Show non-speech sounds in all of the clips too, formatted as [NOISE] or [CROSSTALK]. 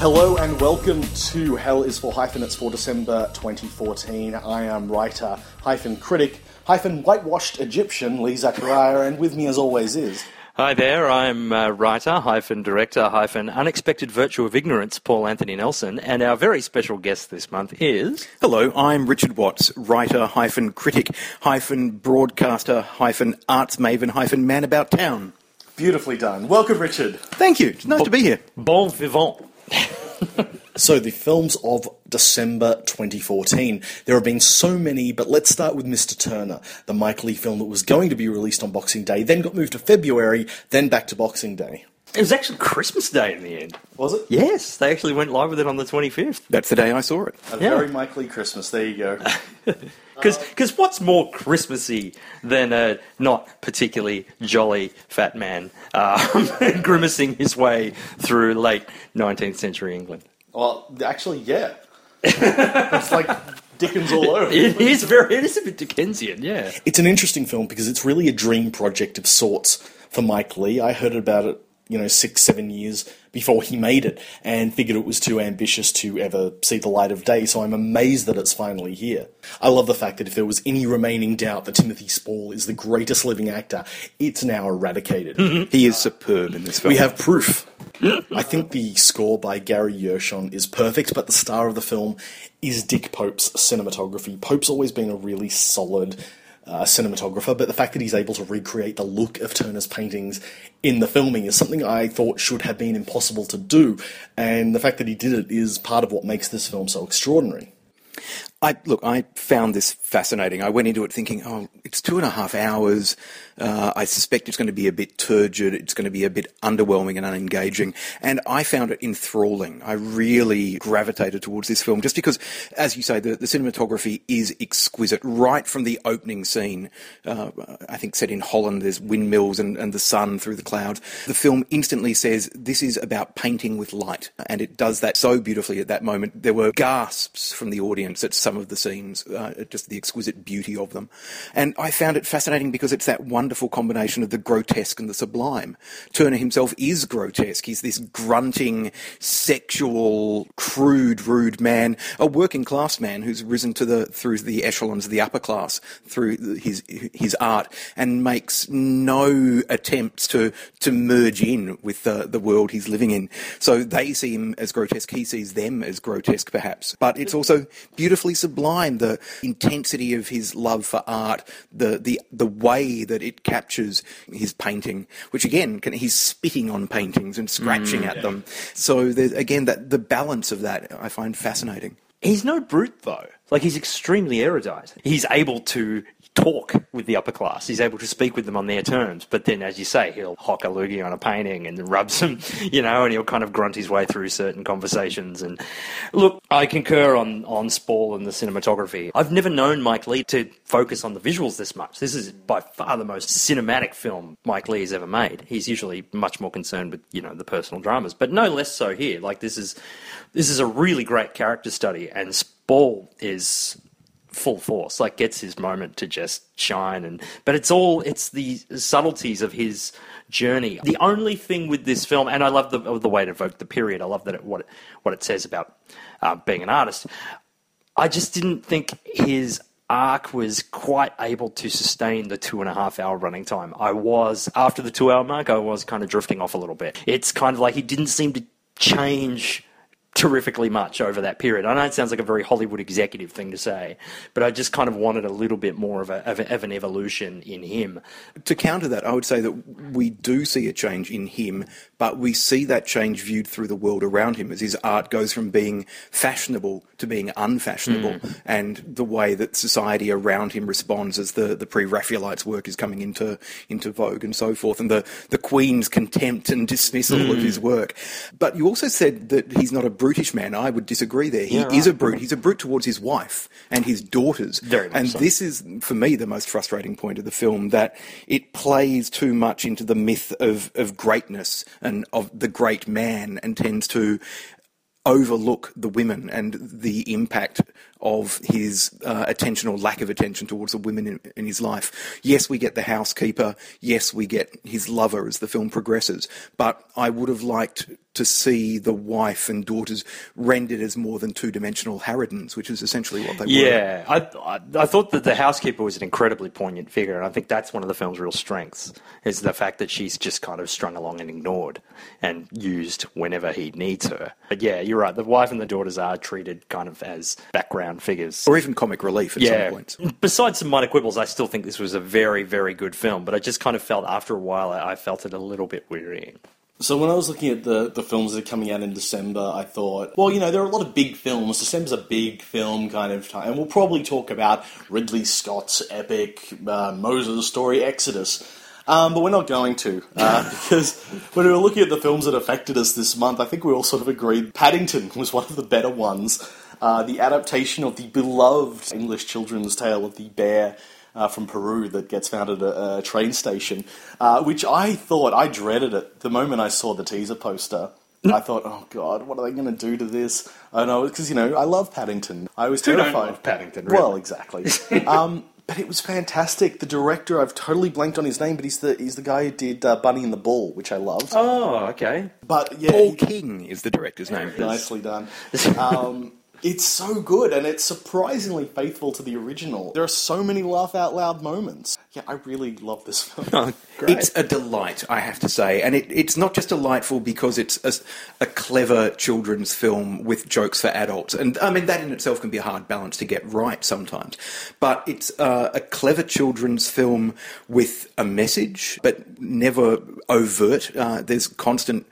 Hello and welcome to Hell is for Hyphenates for December 2014. I am writer hyphen critic hyphen whitewashed Egyptian Lee Zachariah, and with me as always is. Hi there, I'm uh, writer, hyphen director, hyphen unexpected virtue of ignorance, Paul Anthony Nelson, and our very special guest this month is. Hello, I'm Richard Watts, writer, hyphen critic, hyphen broadcaster, hyphen arts maven, hyphen man about town. Beautifully done. Welcome, Richard. Thank you. It's nice to be here. Bon vivant. [LAUGHS] So, the films of December 2014. There have been so many, but let's start with Mr. Turner, the Mike Leigh film that was going to be released on Boxing Day, then got moved to February, then back to Boxing Day. It was actually Christmas Day in the end. Was it? Yes, they actually went live with it on the 25th. That's the day I saw it. A Yeah. very Mike Leigh Christmas. There you go. [LAUGHS] Because what's more Christmassy than a not particularly jolly fat man um, [LAUGHS] grimacing his way through late 19th century England? well, actually, yeah. [LAUGHS] it's like Dickens all over. It is very, it is a bit Dickensian, yeah. It's an interesting film because it's really a dream project of sorts for Mike Leigh. I heard about it, you know, six, seven years before he made it and figured it was too ambitious to ever see the light of day, so I'm amazed that it's finally here. I love the fact that if there was any remaining doubt that Timothy Spall is the greatest living actor, it's now eradicated. Mm-hmm. He is superb in this film. We have proof. I think the score by Gary Yershon is perfect, but the star of the film is Dick Pope's cinematography. Pope's always been a really solid uh, cinematographer, but the fact that he's able to recreate the look of Turner's paintings in the filming is something I thought should have been impossible to do, and the fact that he did it is part of what makes this film so extraordinary. I look. I found this fascinating. I went into it thinking, "Oh, it's two and a half hours. Uh, I suspect it's going to be a bit turgid. It's going to be a bit underwhelming and unengaging." And I found it enthralling. I really gravitated towards this film just because, as you say, the, the cinematography is exquisite. Right from the opening scene, uh, I think set in Holland, there's windmills and, and the sun through the clouds. The film instantly says this is about painting with light, and it does that so beautifully at that moment. There were gasps from the audience at some of the scenes, uh, just the exquisite beauty of them. And I found it fascinating because it's that wonderful combination of the grotesque and the sublime. Turner himself is grotesque. He's this grunting, sexual, crude, rude man, a working class man who's risen to the through the echelons of the upper class through his his art and makes no attempts to to merge in with the, the world he's living in. So they see him as grotesque, he sees them as grotesque perhaps. But it's also beautifully sublime, the intensity of his love for art, the the the way that it captures his painting, which again can, he's spitting on paintings and scratching mm, at them. So there's again that the balance of that I find fascinating. He's no brute, though. Like, he's extremely erudite. He's able to talk with the upper class. He's able to speak with them on their terms. But then, as you say, he'll hock a loogie on a painting and rub some, [LAUGHS] you know, and he'll kind of grunt his way through certain conversations. And look, I concur on, on Spall and the cinematography. I've never known Mike Leigh to focus on the visuals this much. This is by far the most cinematic film Mike Leigh has ever made. He's usually much more concerned with, you know, the personal dramas, but no less so here. Like, this is, this is a really great character study, and Spall is full force like gets his moment to just shine. And but it's all it's the subtleties of his journey. The only thing with this film and i love the the way it evoked the period. I love that it, what it, what it says about uh, being an artist. I just didn't think his arc was quite able to sustain the two and a half hour running time. I was after the two hour mark i was kind of drifting off a little bit. It's kind of like he didn't seem to change terrifically much over that period. I know it sounds like a very Hollywood executive thing to say, but I just kind of wanted a little bit more of, a, of, a, of an evolution in him. To counter that, I would say that we do see a change in him, but we see that change viewed through the world around him as his art goes from being fashionable to being unfashionable, hmm. and the way that society around him responds as the, the pre-Raphaelites work is coming into into vogue and so forth, and the, the Queen's contempt and dismissal of hmm. his work. But you also said that he's not a brutish man. I would disagree there. He Yeah, is a brute. He's a brute towards his wife and his daughters. Very much and so. this is, for me, the most frustrating point of the film that it plays too much into the myth of, of greatness and of the great man and tends to overlook the women and the impact of his uh, attention or lack of attention towards the women in, in his life. Yes, we get the housekeeper. Yes, we get his lover as the film progresses. But I would have liked to see the wife and daughters rendered as more than two-dimensional harridans, which is essentially what they were. Yeah, I, I, I thought that the housekeeper was an incredibly poignant figure, and I think that's one of the film's real strengths is the fact that she's just kind of strung along and ignored and used whenever he needs her. But yeah, you're right. The wife and the daughters are treated kind of as background figures. Or even comic relief at yeah. some points. Besides some minor quibbles, I still think this was a very, very good film. But I just kind of felt after a while, I, I felt it a little bit wearying. So when I was looking at the, the films that are coming out in December, I thought, well, you know, there are a lot of big films. December's a big film kind of time. And we'll probably talk about Ridley Scott's epic uh, Moses story, Exodus. Um, but we're not going to, uh, [LAUGHS] because when we were looking at the films that affected us this month, I think we all sort of agreed Paddington [LAUGHS] was one of the better ones. Uh, the adaptation of the beloved English children's tale of the bear uh, from Peru that gets found at a, a train station, uh, which I thought I dreaded it the moment I saw the teaser poster. I thought, oh god, what are they going to do to this? I know because you know I love Paddington. I was Who terrified. love Paddington, really? Well, exactly. [LAUGHS] um, but it was fantastic. The director, I've totally blanked on his name, but he's the he's the guy who did uh, Bunny and the Bull, which I loved. Oh, okay. But yeah, Paul King is the director's name. Nicely done. [LAUGHS] Um, it's so good, and it's surprisingly faithful to the original. There are so many laugh out loud moments. Yeah, I really love this film. [LAUGHS] It's a delight, I have to say, and it, it's not just delightful because it's a, a clever children's film with jokes for adults, and I mean that in itself can be a hard balance to get right sometimes. But it's uh, a clever children's film with a message, but never overt. Uh, there's constant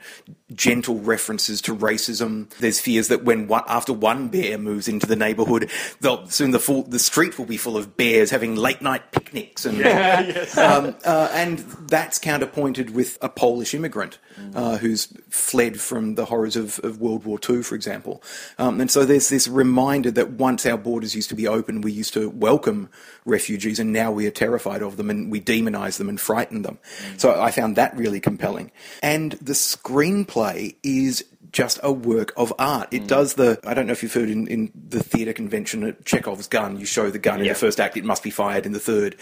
gentle references to racism. There's fears that when one, after one bear moves into the neighbourhood, they'll, soon the full, the street will be full of bears having late night picnics and [LAUGHS] um, uh, and that's counterpointed with a Polish immigrant uh, who's fled from the horrors of, of World War II, for example. Um, and so there's this reminder that once our borders used to be open, we used to welcome refugees, and now we are terrified of them and we demonise them and frighten them. So I found that really compelling. And the screenplay is just a work of art. It mm. does the, I don't know if you've heard in, in the theatre convention at Chekhov's gun, you show the gun in the first act, it must be fired in the third.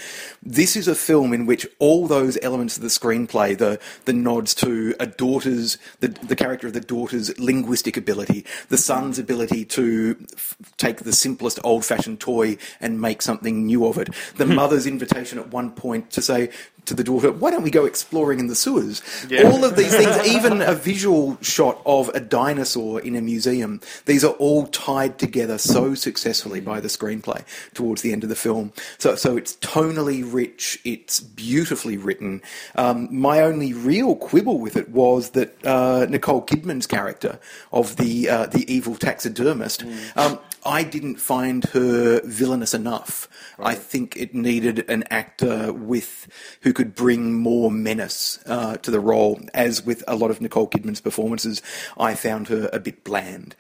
This is a film in which all those elements of the screenplay, the, the nods to a daughter's, the, the character of the daughter's linguistic ability, the son's ability to f- take the simplest old fashioned toy and make something new of it, the hmm. mother's invitation at one point to say, to the daughter, why don't we go exploring in the sewers? All of these things, [LAUGHS] even a visual shot of a dinosaur in a museum, these are all tied together so successfully by the screenplay towards the end of the film. So, so it's tonally rich, it's beautifully written. Um, my only real quibble with it was that uh, Nicole Kidman's character of the uh, the evil taxidermist. Um, I didn't find her villainous enough. I think it needed an actor with who could bring more menace uh, to the role. As with a lot of Nicole Kidman's performances, I found her a bit bland.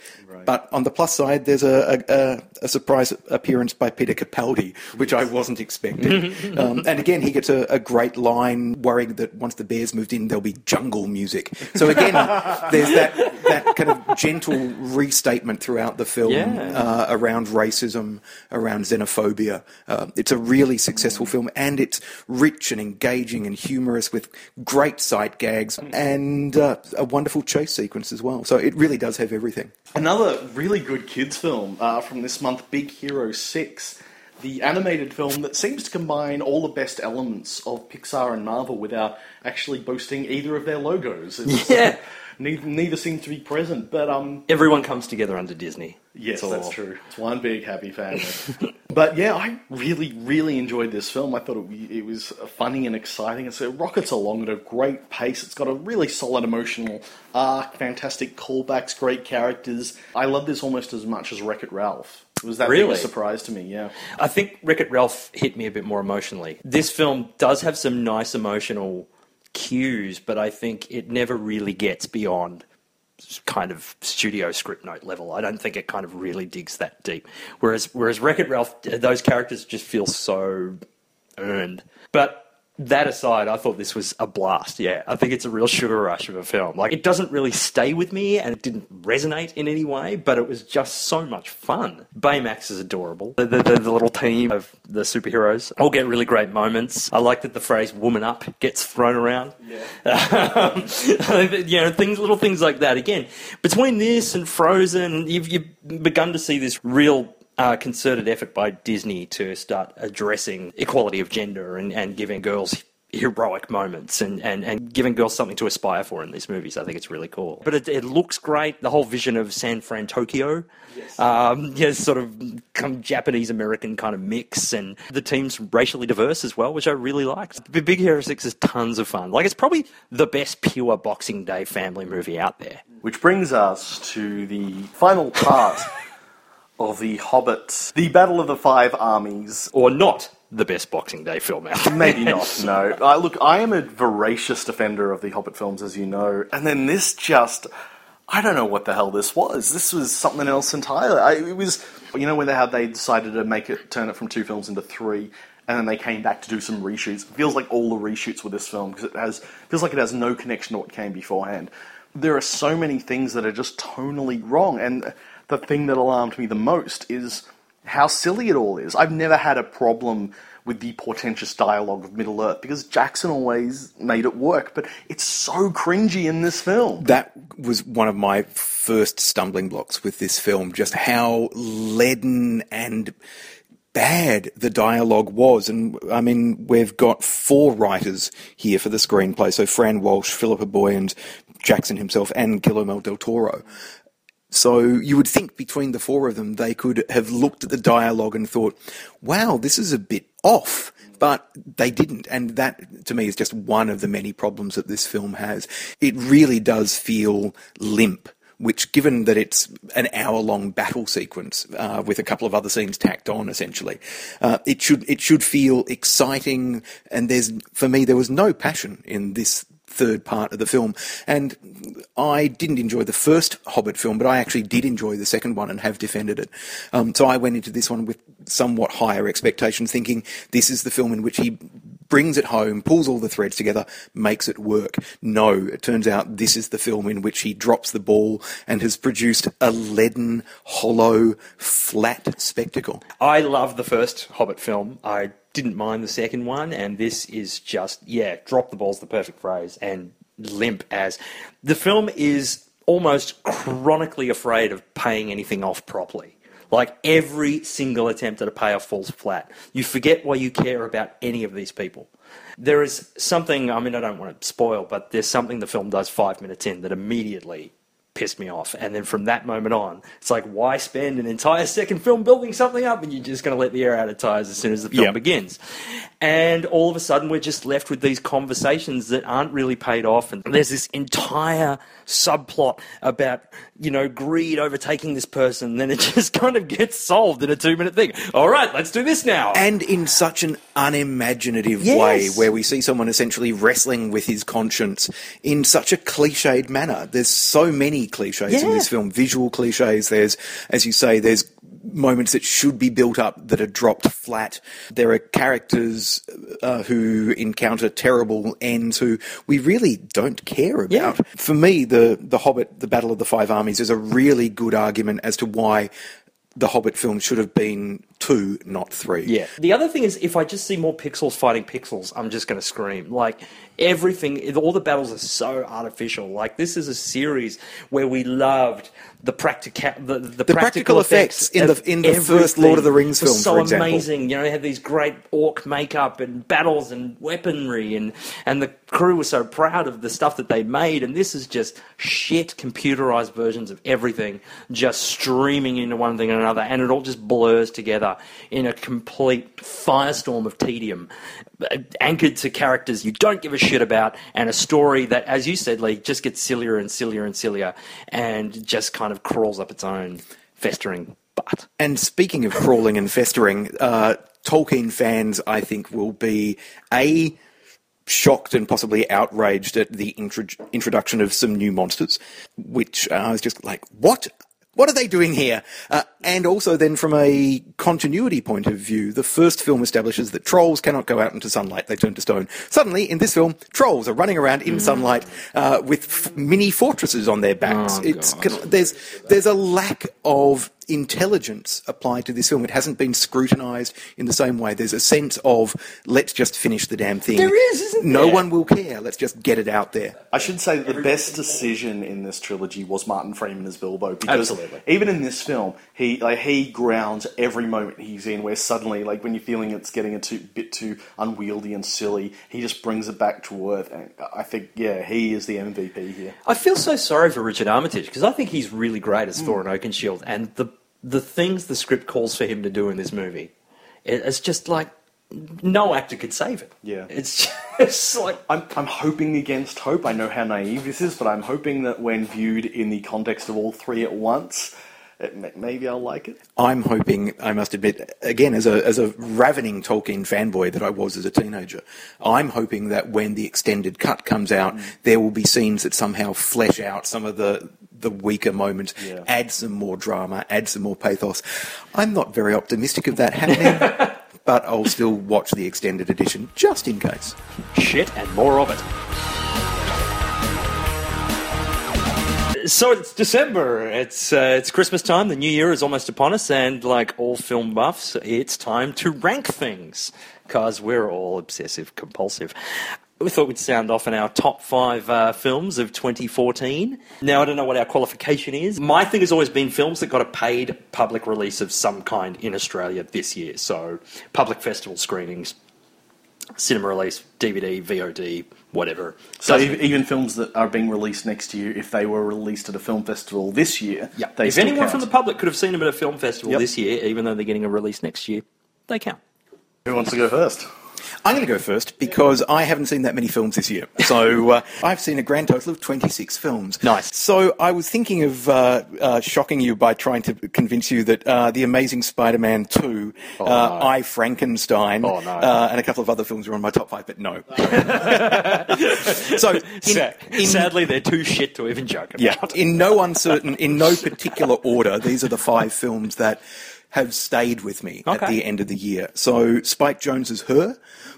But on the plus side, there's a, a, a, a surprise appearance by Peter Capaldi, which I wasn't expecting. [LAUGHS] um, and again, he gets a, a great line, worrying that once the Bears moved in, there'll be jungle music. So again, [LAUGHS] there's that that kind of gentle restatement throughout the film Yeah. uh, around racism, around xenophobia. Uh, it's a really successful film, and it's rich and engaging and humorous with great sight gags and uh, a wonderful chase sequence as well. So it really does have everything. Another really good kids film uh, from this month, Big Hero 6. The animated film that seems to combine all the best elements of Pixar and Marvel without actually boasting either of their logos. It's, Yeah. Neither, neither seem to be present, but um, Everyone comes together under Disney. Yes, all. that's true. It's one big happy family. [LAUGHS] but yeah, I really, really enjoyed this film. I thought it, it was funny and exciting. It's, it rockets along at a great pace. It's got a really solid emotional arc, fantastic callbacks, great characters. I love this almost as much as Wreck It Ralph. It was that Really? a surprise to me, yeah. I think Wreck It Ralph hit me a bit more emotionally. This film does have some nice emotional cues, but I think it never really gets beyond kind of studio script note level. I don't think it kind of really digs that deep. Whereas whereas Wreck It Ralph, those characters just feel so earned. But that aside, I thought this was a blast. Yeah, I think it's a real sugar rush of a film. Like, it doesn't really stay with me and it didn't resonate in any way, but it was just so much fun. Baymax is adorable. The, the, the, the little team of the superheroes all get really great moments. I like that the phrase woman up gets thrown around. Yeah. [LAUGHS] Um, [LAUGHS] you know, things, little things like that. Again, between this and Frozen, you've, you've begun to see this real uh, concerted effort by Disney to start addressing equality of gender and, and giving girls heroic moments and, and, and giving girls something to aspire for in these movies. I think it's really cool. But it, it looks great. The whole vision of San Fransokyo, yes. um, [LAUGHS] yeah, sort of Japanese American kind of mix, and the team's racially diverse as well, which I really liked. Big Hero Six is tons of fun. Like it's probably the best pure Boxing Day family movie out there. Which brings us to the final part. [LAUGHS] of The Hobbit, The Battle of the Five Armies. Or not the best Boxing Day film out there. Maybe not, [LAUGHS] no. Uh, look, I am a voracious defender of the Hobbit films, as you know, and then this just. I don't know what the hell this was. This was something else entirely. I, it was, you know, when they had they decided to make it turn it from two films into three, and then they came back to do some reshoots. It feels like all the reshoots with this film because it has feels like it has no connection to what came beforehand. There are so many things that are just tonally wrong, and the thing that alarmed me the most is how silly it all is. I've never had a problem with the portentous dialogue of Middle Earth because Jackson always made it work, but it's so cringy in this film. That was one of my first stumbling blocks with this film, just how leaden and bad the dialogue was. And I mean, we've got four writers here for the screenplay. So Fran Walsh, Philippa Boyens, Jackson himself, and Guillermo del Toro. So you would think between the four of them, they could have looked at the dialogue and thought, wow, this is a bit off. But they didn't. And that, to me, is just one of the many problems that this film has. It really does feel limp which, given that it's an hour-long battle sequence uh, with a couple of other scenes tacked on, essentially, uh, it should it should feel exciting. And there's, for me, there was no passion in this third part of the film. And I didn't enjoy the first Hobbit film, but I actually did enjoy the second one and have defended it. Um, so I went into this one with somewhat higher expectations, thinking this is the film in which he brings it home, pulls all the threads together, makes it work. No, it turns out this is the film in which he drops the ball and has produced a leaden, hollow, flat spectacle. I love the first Hobbit film. I didn't mind the second one, and this is just yeah, drop the ball's the perfect phrase, and limp as the film is almost chronically afraid of paying anything off properly. Like every single attempt at a payoff falls flat. You forget why you care about any of these people. There is something, I mean, I don't want to spoil, but there's something the film does five minutes in that immediately pissed me off. And then from that moment on, it's like, why spend an entire second film building something up and you're just going to let the air out of tires as soon as the film yep. begins? And all of a sudden, we're just left with these conversations that aren't really paid off. And there's this entire subplot about, you know, greed overtaking this person. And then it [LAUGHS] just kind of gets solved in a two minute thing. All right, let's do this now. And in such an unimaginative yes. way, where we see someone essentially wrestling with his conscience in such a cliched manner. There's so many cliches yeah. in this film, visual cliches. There's, as you say, there's moments that should be built up that are dropped flat. There are characters uh, who encounter terrible ends who we really don't care about. Yeah. For me, the the Hobbit, the Battle of the Five Armies, is a really good argument as to why the Hobbit film should have been two, not three. Yeah. The other thing is, if I just see more pixels fighting pixels, I'm just going to scream. Like everything, all the battles are so artificial. Like this is a series where we loved the practical the, the, the practical, practical, effects, in the in the first Lord of the Rings film. So amazing, you know, they had these great orc makeup and battles and weaponry, and and the crew was so proud of the stuff that they made. And this is just shit computerized versions of everything, just streaming into one thing and another, and it all just blurs together in a complete firestorm of tedium, anchored to characters you don't give a shit about, and a story that, as you said, Lee, just gets sillier and sillier and sillier, and just kind of crawls up its own festering butt. And speaking of crawling and festering, uh, Tolkien fans, I think, will be a shocked and possibly outraged at the intro- introduction of some new monsters, which uh, I was just like, what? What are they doing here? Uh, and also, then, from a continuity point of view, the first film establishes that trolls cannot go out into sunlight; they turn to stone. Suddenly, in this film, trolls are running around in sunlight uh, with f- mini fortresses on their backs. Oh, it's God. there's there's a lack of intelligence applied to this film. It hasn't been scrutinised in the same way. There's a sense of let's just finish the damn thing. There is, isn't No there? one will care. Let's just get it out there. I should say that the best decision in this trilogy was Martin Freeman as Bilbo because Absolutely. even in this film, he like he grounds every moment he's in. Where suddenly, like when you're feeling it's getting a too, bit too unwieldy and silly, he just brings it back to earth. And I think, yeah, he is the MVP here. I feel so sorry for Richard Armitage because I think he's really great as Thorin Oakenshield, and the the things the script calls for him to do in this movie, it, it's just like no actor could save it. Yeah. it's [LAUGHS] just like I'm, I'm hoping against hope. I know how naive this is, but I'm hoping that when viewed in the context of all three at once, it, maybe I'll like it. I'm hoping, I must admit, again, as a, as a ravening Tolkien fanboy that I was as a teenager, I'm hoping that when the extended cut comes out, mm. there will be scenes that somehow flesh out some of the, the weaker moments, Yeah. add some more drama, add some more pathos. I'm not very optimistic of that happening, [LAUGHS] but I'll still watch the extended edition just in case. shit and more of it. So it's December. It's uh, it's Christmas time. The new year is almost upon us, and like all film buffs, it's time to rank things because we're all obsessive compulsive. We thought we'd sound off in our top five uh, films of 2014. Now I don't know what our qualification is. My thing has always been films that got a paid public release of some kind in Australia this year. So public festival screenings, cinema release, DVD, VOD, whatever. So Doesn't- even films that are being released next year, if they were released at a film festival this year, yeah. they if anyone count. from the public could have seen them at a film festival Yep. this year, even though they're getting a release next year, they count. Who wants to go first? I'm going to go first because I haven't seen that many films this year. So uh, I've seen a grand total of 26 films. Nice. So I was thinking of uh, uh, shocking you by trying to convince you that uh, The Amazing Spider Man 2, uh, no. I Frankenstein, Oh, no. uh, and a couple of other films were on my top five, but no. [LAUGHS] so, in, in- Sadly, they're too shit to even joke about. yeah, in no uncertain, in no particular order, these are the five films that have stayed with me at the end of the year. So Spike Jonze is Her,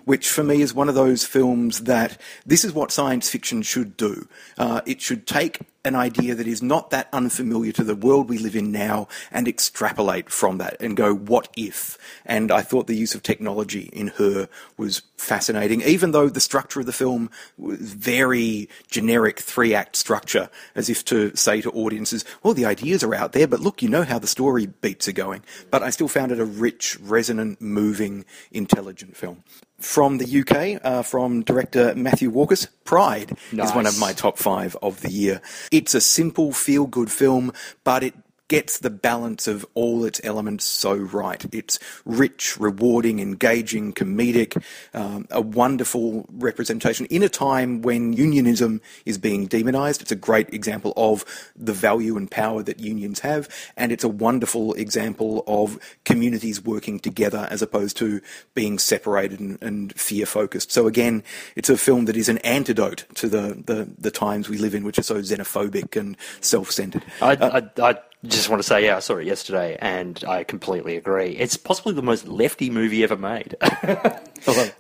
which for me is one of those films that this is what science fiction should do. Uh, it should take an idea that is not that unfamiliar to the world we live in now and extrapolate from that and go, what if? And I thought the use of technology in her was fascinating, even though the structure of the film was very generic three act structure, as if to say to audiences, well, the ideas are out there, but look, you know how the story beats are going. But I still found it a rich, resonant, moving, intelligent film. From the UK, uh, from director Matthew Warchus's Pride is one of my top five of the year. It's a simple, feel good film, but it gets the balance of all its elements so right. It's rich, rewarding, engaging, comedic, um, a wonderful representation in a time when unionism is being demonized. It's a great example of the value and power that unions have, and it's a wonderful example of communities working together as opposed to being separated and, and fear focused. So again, it's a film that is an antidote to the, the, the times we live in, which are so xenophobic and self-centered. I, I, I just want to say, yeah, I saw it yesterday, and I completely agree. It's possibly the most lefty movie ever made. [LAUGHS]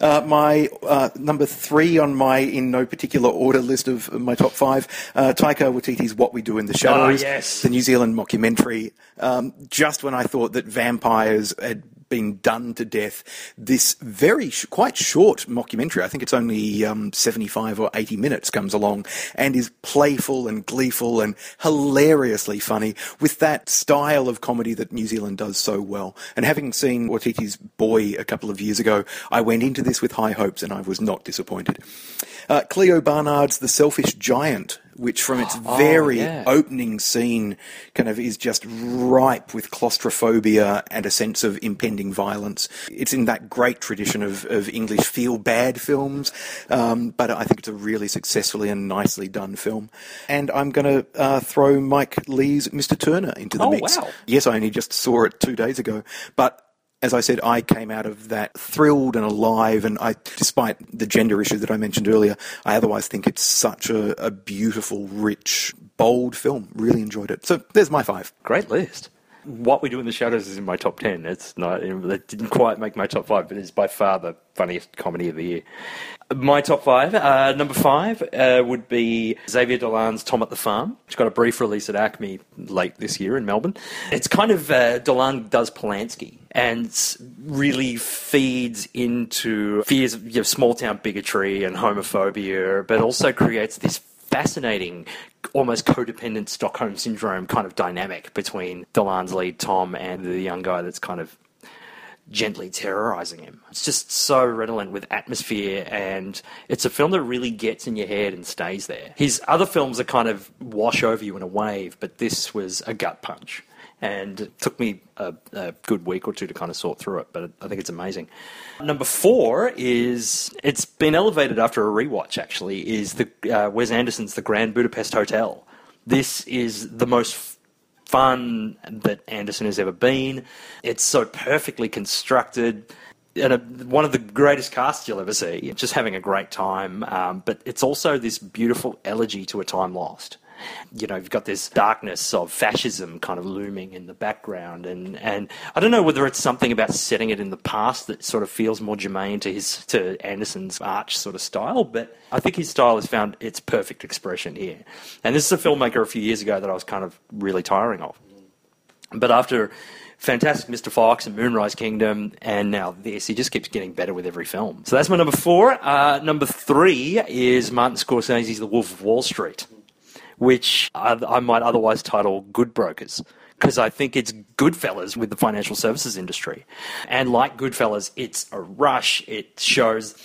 Uh, my uh, number three on my, in no particular order, list of my top five, uh, Taika Waititi's What We Do in the Shadows, Oh, yes. the New Zealand mockumentary. Um, just when I thought that vampires had been done to death, this very sh- quite short mockumentary, I think it's only um, 75 or 80 minutes, comes along and is playful and gleeful and hilariously funny with that style of comedy that New Zealand does so well. And having seen Waititi's Boy a couple of years ago, I went into this with high hopes and I was not disappointed. Uh, Clio Barnard's The Selfish Giant, which from its very yeah. opening scene kind of is just ripe with claustrophobia and a sense of impending violence. It's in that great tradition of, of English feel bad films, um, but I think it's a really successfully and nicely done film. And I'm going to uh, throw Mike Leigh's Mr. Turner into the Oh, mix. wow. Yes, I only just saw it two days ago, but as I said, I came out of that thrilled and alive, and I, despite the gender issue that I mentioned earlier, I otherwise think it's such a, a beautiful, rich, bold film. Really enjoyed it. So there's my five. Great list. What We Do in the Shadows is in my top 10. It's not, it didn't quite make my top five, but it's by far the funniest comedy of the year. My top five, uh, number five uh, would be Xavier Dolan's Tom at the Farm, which got a brief release at ACMI late this year in Melbourne. It's kind of, uh, Dolan does Polanski and really feeds into fears of you know, small town bigotry and homophobia, but also creates this fascinating, almost codependent Stockholm syndrome kind of dynamic between Dolan's lead Tom and the young guy that's kind of gently terrorizing him. It's just so redolent with atmosphere, and it's a film that really gets in your head and stays there. His other films are kind of wash over you in a wave, but this was a gut punch. And it took me a, a good week or two to kind of sort through it, but I think it's amazing. Number four is it's been elevated after a rewatch. Actually, is the uh, Wes Anderson's The Grand Budapest Hotel. This is the most fun that Anderson has ever been. It's so perfectly constructed. And a, one of the greatest casts you'll ever see. Just having a great time. Um, but it's also this beautiful elegy to a time lost you know, you've got this darkness of fascism kind of looming in the background, and, and I don't know whether it's something about setting it in the past that sort of feels more germane to his to Anderson's arch sort of style, but I think his style has found its perfect expression here. And this is a filmmaker a few years ago that I was kind of really tiring of, but after. Fantastic Mr. Fox and Moonrise Kingdom, and now this. He just keeps getting better with every film. So that's my number four. Uh, number three is Martin Scorsese's The Wolf of Wall Street which I, I might otherwise title Good Brokers because I think it's Goodfellas with the financial services industry. And like Goodfellas, it's a rush. It shows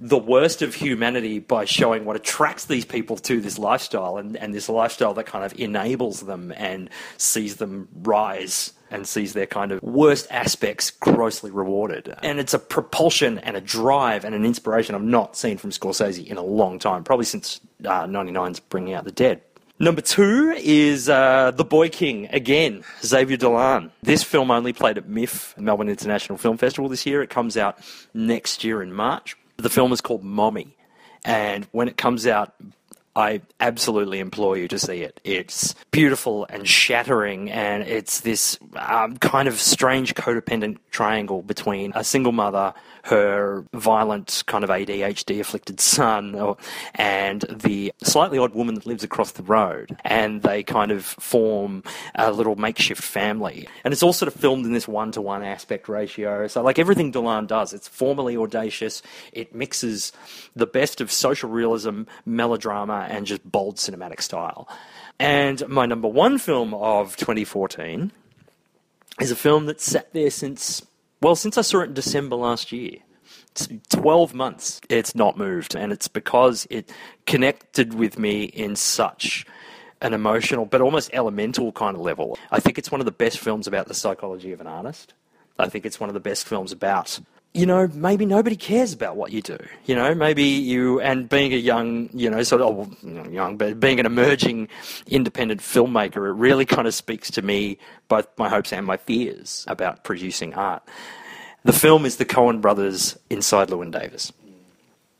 the worst of humanity by showing what attracts these people to this lifestyle and, and this lifestyle that kind of enables them and sees them rise and sees their kind of worst aspects grossly rewarded. And it's a propulsion and a drive and an inspiration I've not seen from Scorsese in a long time, probably since uh, 99's Bringing Out the Dead. Number two is uh, The Boy King, again, Xavier Dolan. This film only played at MIFF, Melbourne International Film Festival this year. It comes out next year in March. The film is called Mommy. And when it comes out, I absolutely implore you to see it. It's beautiful and shattering, and it's this um, kind of strange codependent triangle between a single mother her violent kind of ADHD afflicted son and the slightly odd woman that lives across the road. And they kind of form a little makeshift family. And it's all sort of filmed in this one to one aspect ratio. So, like everything Dolan does, it's formally audacious. It mixes the best of social realism, melodrama, and just bold cinematic style. And my number one film of 2014 is a film that sat there since well, since I saw it in December last year, it's 12 months it's not moved. And it's because it connected with me in such an emotional but almost elemental kind of level. I think it's one of the best films about the psychology of an artist. I think it's one of the best films about you know, maybe nobody cares about what you do. You know, maybe you, and being a young, you know, sort of oh, young, but being an emerging independent filmmaker, it really kind of speaks to me, both my hopes and my fears about producing art. The film is the Coen brothers inside Llewyn Davis.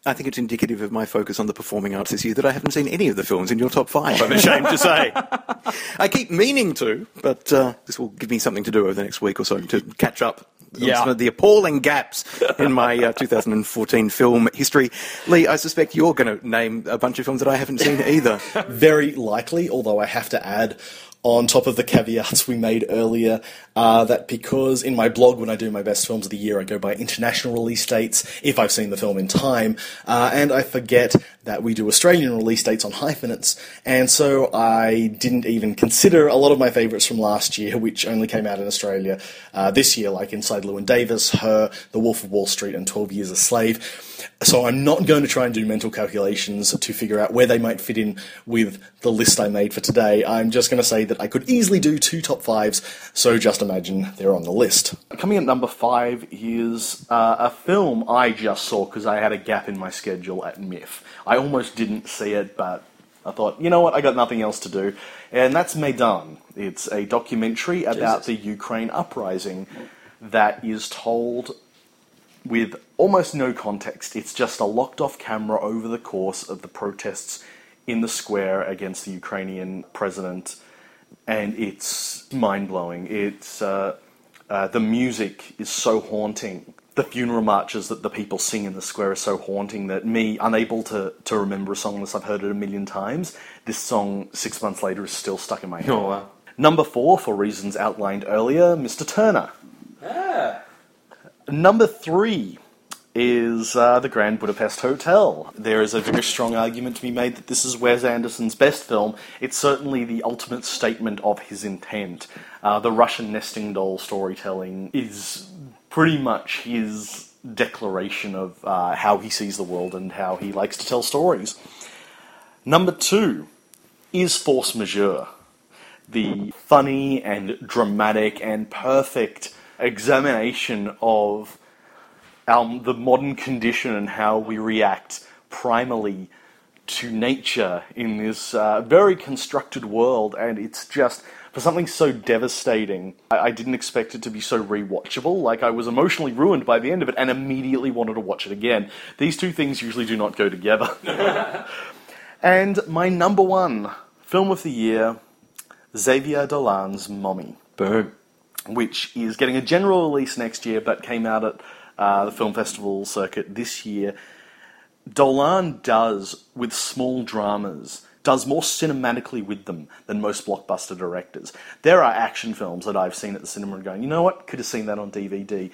I think it's indicative of my focus on the performing arts this year that I haven't seen any of the films in your top five, I'm ashamed to say. [LAUGHS] I keep meaning to, but uh, this will give me something to do over the next week or so to catch up yeah. some of the appalling gaps in my uh, 2014 film history. Lee, I suspect you're going to name a bunch of films that I haven't seen either. Very likely, although I have to add on top of the caveats we made earlier, uh, that because in my blog, when I do my best films of the year, I go by international release dates if I've seen the film in time, uh, and I forget that we do Australian release dates on hyphenates, and so I didn't even consider a lot of my favourites from last year, which only came out in Australia uh, this year, like Inside Llewyn Davis, Her, The Wolf of Wall Street, and 12 Years a Slave. So I'm not going to try and do mental calculations to figure out where they might fit in with the list I made for today. I'm just going to say that I could easily do two top fives, so just imagine they're on the list. Coming at number five is uh, a film I just saw because I had a gap in my schedule at MIFF. I almost didn't see it, but I thought, you know what, I got nothing else to do. And that's Maidan. It's a documentary about Jesus. the Ukraine uprising that is told with almost no context. It's just a locked off camera over the course of the protests in the square against the Ukrainian president, and it's mind blowing. It's uh, uh, the music is so haunting. The funeral marches that the people sing in the square are so haunting that me, unable to, to remember a song unless I've heard it a million times, this song six months later is still stuck in my head. Oh, wow. Number four, for reasons outlined earlier, Mr. Turner. Number three is uh, the Grand Budapest Hotel. There is a very strong argument to be made that this is Wes Anderson's best film. It's certainly the ultimate statement of his intent. Uh, the Russian nesting doll storytelling is pretty much his declaration of uh, how he sees the world and how he likes to tell stories. Number two is Force Majeure the funny and dramatic and perfect examination of the modern condition and how we react primarily to nature in this uh, very constructed world. And it's just, for something so devastating, I, I didn't expect it to be so rewatchable. Like, I was emotionally ruined by the end of it and immediately wanted to watch it again. These two things usually do not go together. [LAUGHS] and my number one film of the year Xavier Dolan's Mommy, Boom. Which is getting a general release next year, but came out at uh, the film festival circuit this year. Dolan does with small dramas does more cinematically with them than most blockbuster directors. There are action films that I've seen at the cinema and going, you know what, could have seen that on DVD.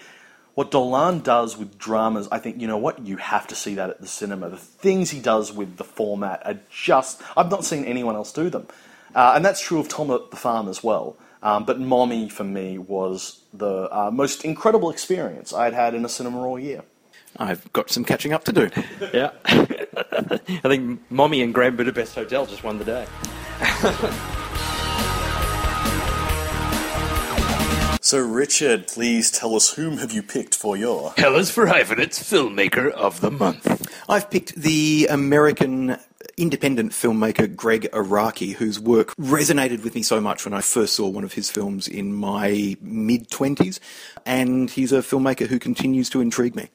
What Dolan does with dramas, I think, you know what, you have to see that at the cinema. The things he does with the format are just, I've not seen anyone else do them. Uh, and that's true of Tom at the Farm as well. Um, but Mommy, for me, was the uh, most incredible experience I'd had in a cinema all year. I've got some catching up to do. [LAUGHS] Yeah. [LAUGHS] I think Mommy and Grand Budapest Hotel just won the day. [LAUGHS] So, Richard, please tell us whom have you picked for your. Hell is for Hyphenates Filmmaker of the Month. I've picked the American independent filmmaker Gregg Araki, whose work resonated with me so much when I first saw one of his films in my mid 20s, and he's a filmmaker who continues to intrigue me.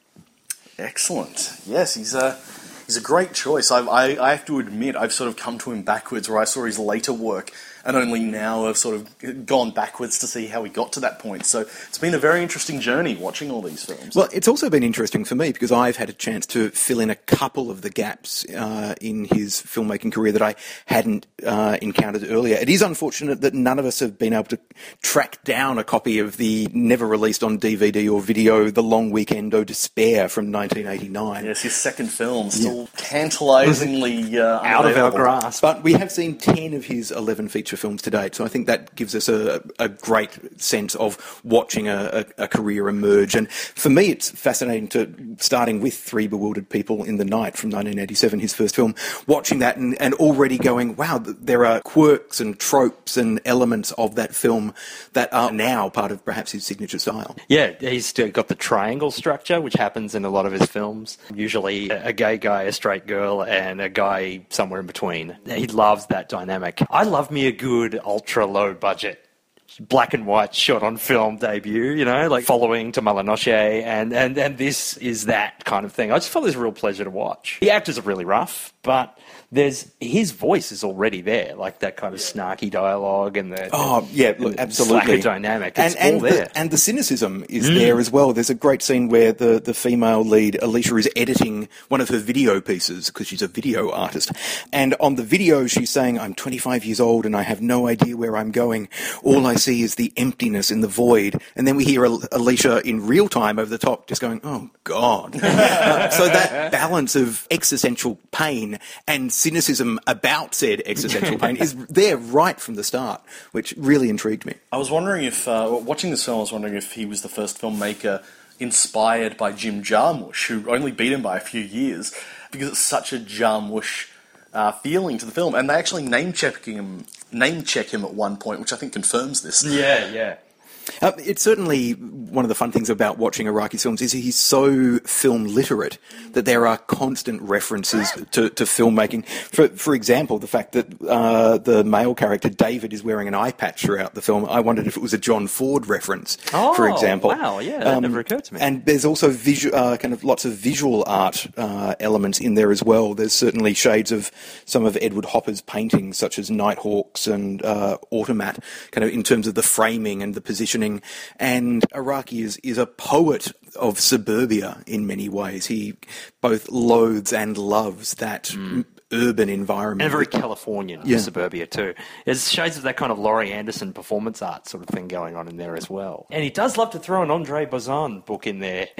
Excellent. Yes, he's a he's a great choice. I, I I have to admit, I've sort of come to him backwards, where I saw his later work, and only now have sort of gone backwards to see how he got to that point. So it's been a very interesting journey watching all these films. Well, it's also been interesting for me because I've had a chance to fill in a couple of the gaps uh, in his filmmaking career that I hadn't uh, encountered earlier. It is unfortunate that none of us have been able to track down a copy of the never released on DVD or video, The Long Weekend O Despair from 1989. yes, his second film still tantalisingly uh, Out of our grasp. But we have seen 10 of his 11 feature films to date, so I think that gives us a, a great sense of watching a, a, a career emerge. And for me, it's fascinating to, starting with Three Bewildered People in the Night from 1987, his first film, watching that and, and already going, wow, there are quirks and tropes and elements of that film that are now part of perhaps his signature style. Yeah, he's still got the triangle structure, which happens in a lot of his films. Usually a gay guy, a straight girl, and a guy somewhere in between. He loves that dynamic. I love me a good ultra low budget black and white shot on film debut, you know, like following to Mala Noche, and, and, and this is that kind of thing. I just felt it was a real pleasure to watch. The actors are really rough, but there's his voice is already there, like that kind of snarky dialogue and the Oh yeah, look, absolutely. dynamic. It's and, and all there. The, and the cynicism is mm. there as well. There's a great scene where the, the female lead, Alicia, is editing one of her video pieces because she's a video artist. And on the video, she's saying, I'm 25 years old and I have no idea where I'm going. All I see is the emptiness in the void. And then we hear Alicia in real time over the top just going, oh God. Uh, [LAUGHS] so that balance of existential pain and cynicism about said existential pain is there right from the start, which really intrigued me. I was wondering if, uh, watching this film, I was wondering if he was the first filmmaker inspired by Jim Jarmusch, who only beat him by a few years, because it's such a Jarmusch uh, feeling to the film. And they actually name checking him, name check him at one point, which I think confirms this. Yeah, yeah. Um, it's certainly one of the fun things about watching Araki films is he's so film literate that there are constant references to, to filmmaking. For, for example, the fact that uh, the male character David is wearing an eye patch throughout the film. I wondered if it was a John Ford reference, for Oh, example. wow, yeah, that never occurred to me. And there's also visual, uh, kind of lots of visual art uh, elements in there as well. There's certainly shades of some of Edward Hopper's paintings, such as Nighthawks and uh, Automat, kind of in terms of the framing and the positioning. And Araki is, is a poet of suburbia in many ways. He both loathes and loves that m- urban environment. And very Californian Yeah. suburbia too. There's shades of that kind of Laurie Anderson performance art sort of thing going on in there as well. And he does love to throw an Andre Bazin book in there. [LAUGHS]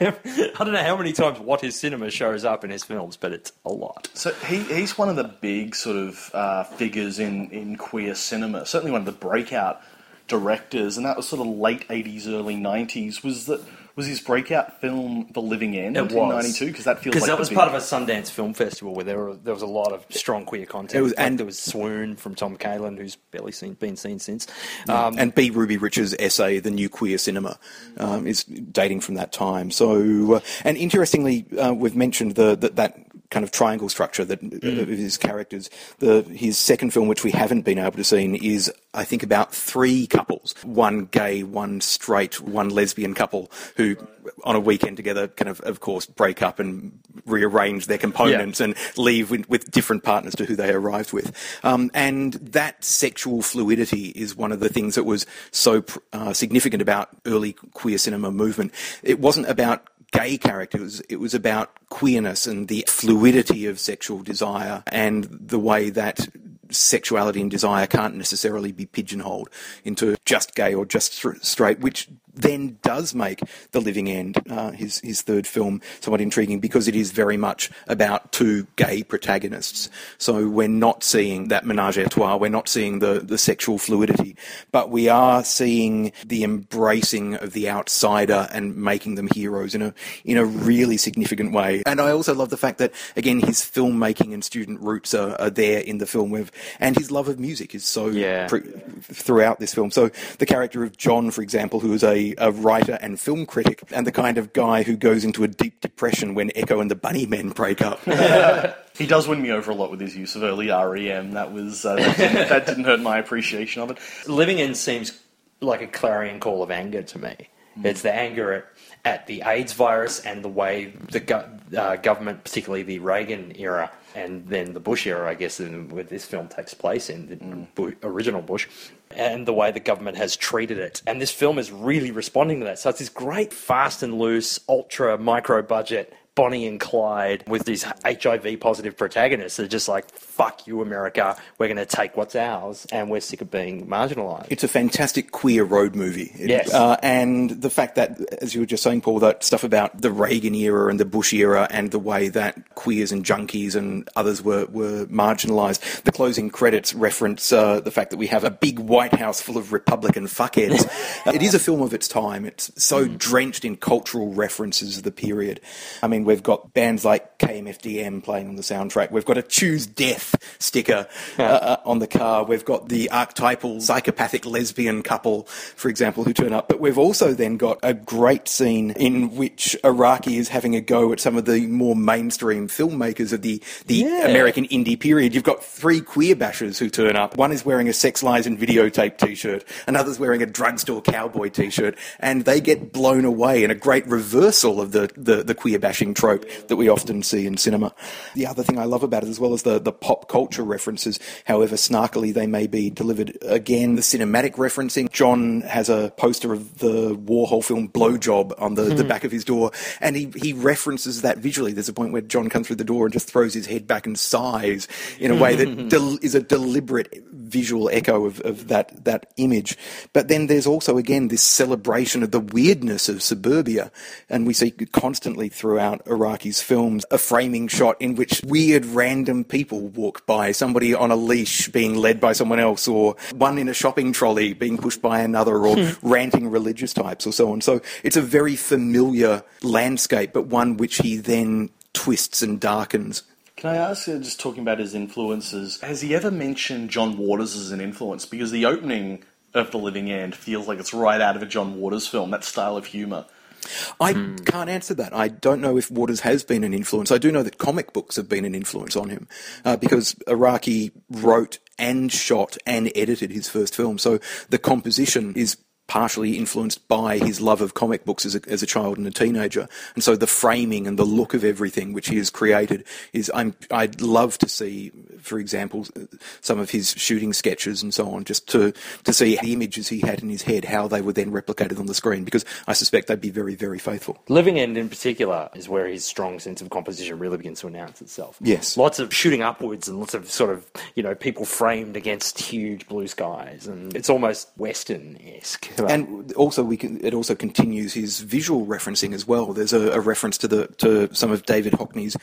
I don't know how many times What Is Cinema shows up in his films, but it's a lot. So he, he's one of the big sort of uh, figures in, in queer cinema. Certainly one of the breakout directors, and that was sort of late '80s, early '90s. Was that was his breakout film The Living End It in '92? Because that feels Because like that was big- part of a Sundance Film Festival where there, were, there was a lot of strong queer content. It was- and- there was Swoon from Tom Kalin, who's barely seen, been seen since. Um, and B. Ruby Rich's essay, "The New Queer Cinema," um, is dating from that time. So, uh, and interestingly, uh, we've mentioned the, that that kind of triangle structure that Mm. of his characters. The his second film, which we haven't been able to see, is I think about three couples: one gay, one straight, one lesbian couple who, on a weekend together, kind of, of course, break up and rearrange their components and leave with, with different partners to who they arrived with. Um, and that sexual fluidity is one of the things that was so uh, significant about early queer cinema movement. It wasn't about gay characters, it was about queerness and the fluidity of sexual desire and the way that sexuality and desire can't necessarily be pigeonholed into just gay or just straight, which then does make The Living End, uh, his, his third film, somewhat intriguing because it is very much about two gay protagonists. So we're not seeing that menage a trois, we're not seeing the, the sexual fluidity, but we are seeing the embracing of the outsider and making them heroes in a, in a really significant way. And I also love the fact that, again, his filmmaking and student roots are, are there in the film, with, and his love of music is so Yeah. pre- throughout this film. So the character of John, for example, who is a, a writer and film critic, and the kind of guy who goes into a deep depression when Echo and the Bunnymen break up. [LAUGHS] He does win me over a lot with his use of early REM. That was uh, that, didn't, that didn't hurt my appreciation of it. Living End seems like a clarion call of anger to me. It's the anger at, at the AIDS virus and the way the go- uh, government, particularly the Reagan era and then the Bush era, I guess, in, where this film takes place in, the Bu- original Bush, and the way the government has treated it. And this film is really responding to that. So it's this great, fast and loose, ultra micro budget. Bonnie and Clyde with these HIV positive protagonists. They're just like, fuck you, America. We're going to take what's ours and we're sick of being marginalised. It's a fantastic queer road movie. Yes. Uh, and the fact that, as you were just saying, Paul, that stuff about the Reagan era and the Bush era and the way that queers and junkies and others were, were marginalised. The closing credits reference uh, the fact that we have a big White House full of Republican fuckheads. [LAUGHS] it is a film of its time. It's so drenched in cultural references of the period. I mean, we've got bands like KMFDM playing on the soundtrack. We've got a Choose Death sticker uh, uh, on the car. We've got the archetypal psychopathic lesbian couple, for example, who turn up. But we've also then got a great scene in which Araki is having a go at some of the more mainstream filmmakers of the, the Yeah. American indie period. You've got three queer bashers who turn up. One is wearing a Sex Lies and Videotape t-shirt. Another's wearing a drugstore cowboy t-shirt. And they get blown away in a great reversal of the, the, the queer bashing trope that we often see in cinema. The other thing I love about it, as well as the, the pop culture references, however snarkily they may be delivered, again, the cinematic referencing. John has a poster of the Warhol film Blowjob on the, the hmm. back of his door, and he, he references that visually. There's a point where John comes through the door and just throws his head back and sighs in a way that [LAUGHS] del- is a deliberate visual echo of, of that, that image. But then there's also, again, this celebration of the weirdness of suburbia, and we see constantly throughout Araki's films a framing shot in which weird random people walk by, somebody on a leash being led by someone else, or one in a shopping trolley being pushed by another, or hmm. ranting religious types, or so on. So it's a very familiar landscape, but one which he then twists and darkens. Can I ask, uh, just talking about his influences, has he ever mentioned John Waters as an influence? Because the opening of The Living End feels like it's right out of a John Waters film, that style of humour. I can't answer that. I don't know if Waters has been an influence. I do know that comic books have been an influence on him uh, because Araki wrote and shot and edited his first film. So the composition is partially influenced by his love of comic books as a, as a child and a teenager. And so the framing and the look of everything which he has created is, I'm, I'd love to see, for example, some of his shooting sketches and so on, just to, to see the images he had in his head, how they were then replicated on the screen, because I suspect they'd be very, very faithful. Living End in particular is where his strong sense of composition really begins to announce itself. Yes. Lots of shooting upwards and lots of sort of, you know, people framed against huge blue skies. And it's almost Western esque. And also, we can, it also continues his visual referencing as well. There's a, a reference to the to some of David Hockney's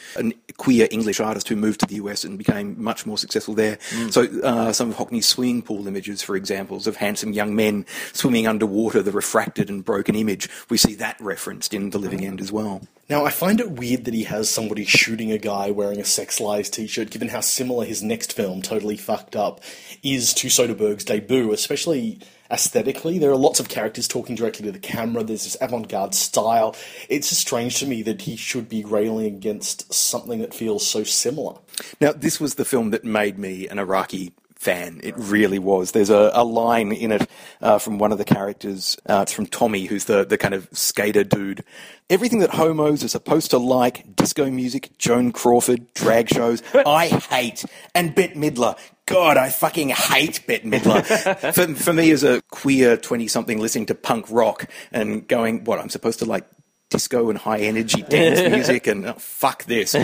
queer English artist who moved to the US and became much more successful there. So uh, some of Hockney's swimming pool images, for examples of handsome young men swimming underwater, the refracted and broken image, we see that referenced in The Living End as well. Now, I find it weird that he has somebody shooting a guy wearing a Sex Lies t shirt, given how similar his next film, Totally Fucked Up, is to Soderbergh's debut, especially aesthetically. There are lots of characters talking directly to the camera, there's this avant garde style. It's just strange to me that he should be railing against something that feels so similar. Now, this was the film that made me an Araki fan. It really was. There's a, a line in it uh, from one of the characters. Uh, it's from Tommy, who's the, the kind of skater dude. Everything that homos are supposed to like disco music, Joan Crawford, drag shows [LAUGHS] I hate. And Bette Midler. God, I fucking hate Bette Midler. [LAUGHS] for, for me, as a queer 20 something listening to punk rock and going, what, I'm supposed to like disco and high energy [LAUGHS] dance music and oh, fuck this. [LAUGHS]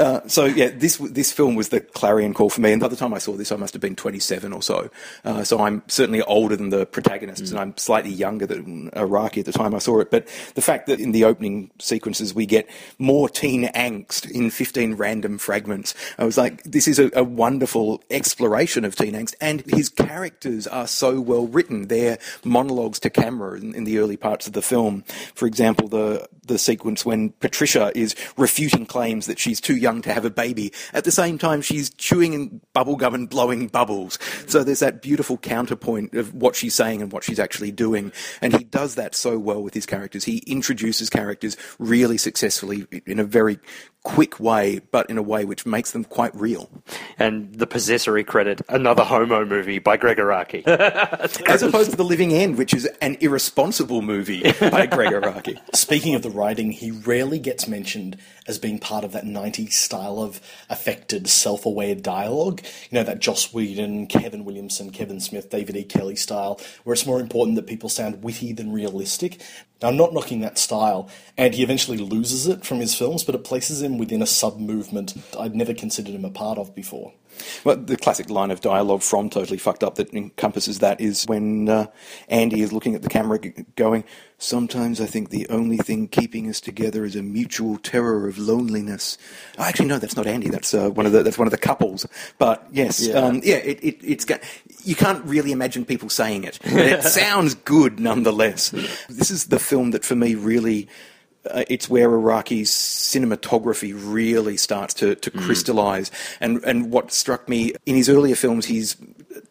Uh, so yeah, this this film was the clarion call for me. And by the time I saw this, I must have been 27 or so. Uh, so I'm certainly older than the protagonists, and I'm slightly younger than Araki at the time I saw it. But the fact that in the opening sequences we get more teen angst in 15 random fragments, I was like, this is a, a wonderful exploration of teen angst, and his characters are so well written. They're monologues to camera in, in the early parts of the film. For example, the the sequence when Patricia is refuting claims that she's too young to have a baby. At the same time, she's chewing bubblegum and blowing bubbles. So there's that beautiful counterpoint of what she's saying and what she's actually doing. And he does that so well with his characters. He introduces characters really successfully in a very quick way, but in a way which makes them quite real. And the possessory credit, another homo movie by Gregg Araki. [LAUGHS] As opposed to The Living End, which is an irresponsible movie by Gregg Araki. Speaking of the writing, he rarely gets mentioned as being part of that 90s style of affected, self aware dialogue. You know, that Joss Whedon, Kevin Williamson, Kevin Smith, David E. Kelley style, where it's more important that people sound witty than realistic. Now, I'm not knocking that style, and he eventually loses it from his films, but it places him within a sub movement I'd never considered him a part of before. Well, the classic line of dialogue from Totally Fucked Up that encompasses that is when uh, Andy is looking at the camera g- going, Sometimes I think the only thing keeping us together is a mutual terror of loneliness. Oh, actually, no, that's not Andy. That's uh, one of the that's one of the couples. But yes, yeah, um, yeah it, it, it's got, you can't really imagine people saying it, but it [LAUGHS] sounds good nonetheless. This is the film that for me really uh, it's where Araki's cinematography really starts to, to crystallize. And, and what struck me in his earlier films, he's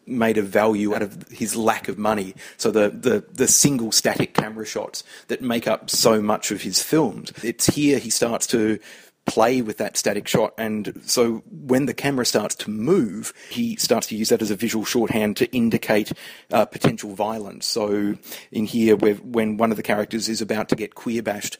made a value out of his lack of money. So the, the, the single static camera shots that make up so much of his films. It's here he starts to play with that static shot. And so when the camera starts to move, he starts to use that as a visual shorthand to indicate uh, potential violence. So in here, when one of the characters is about to get queer bashed,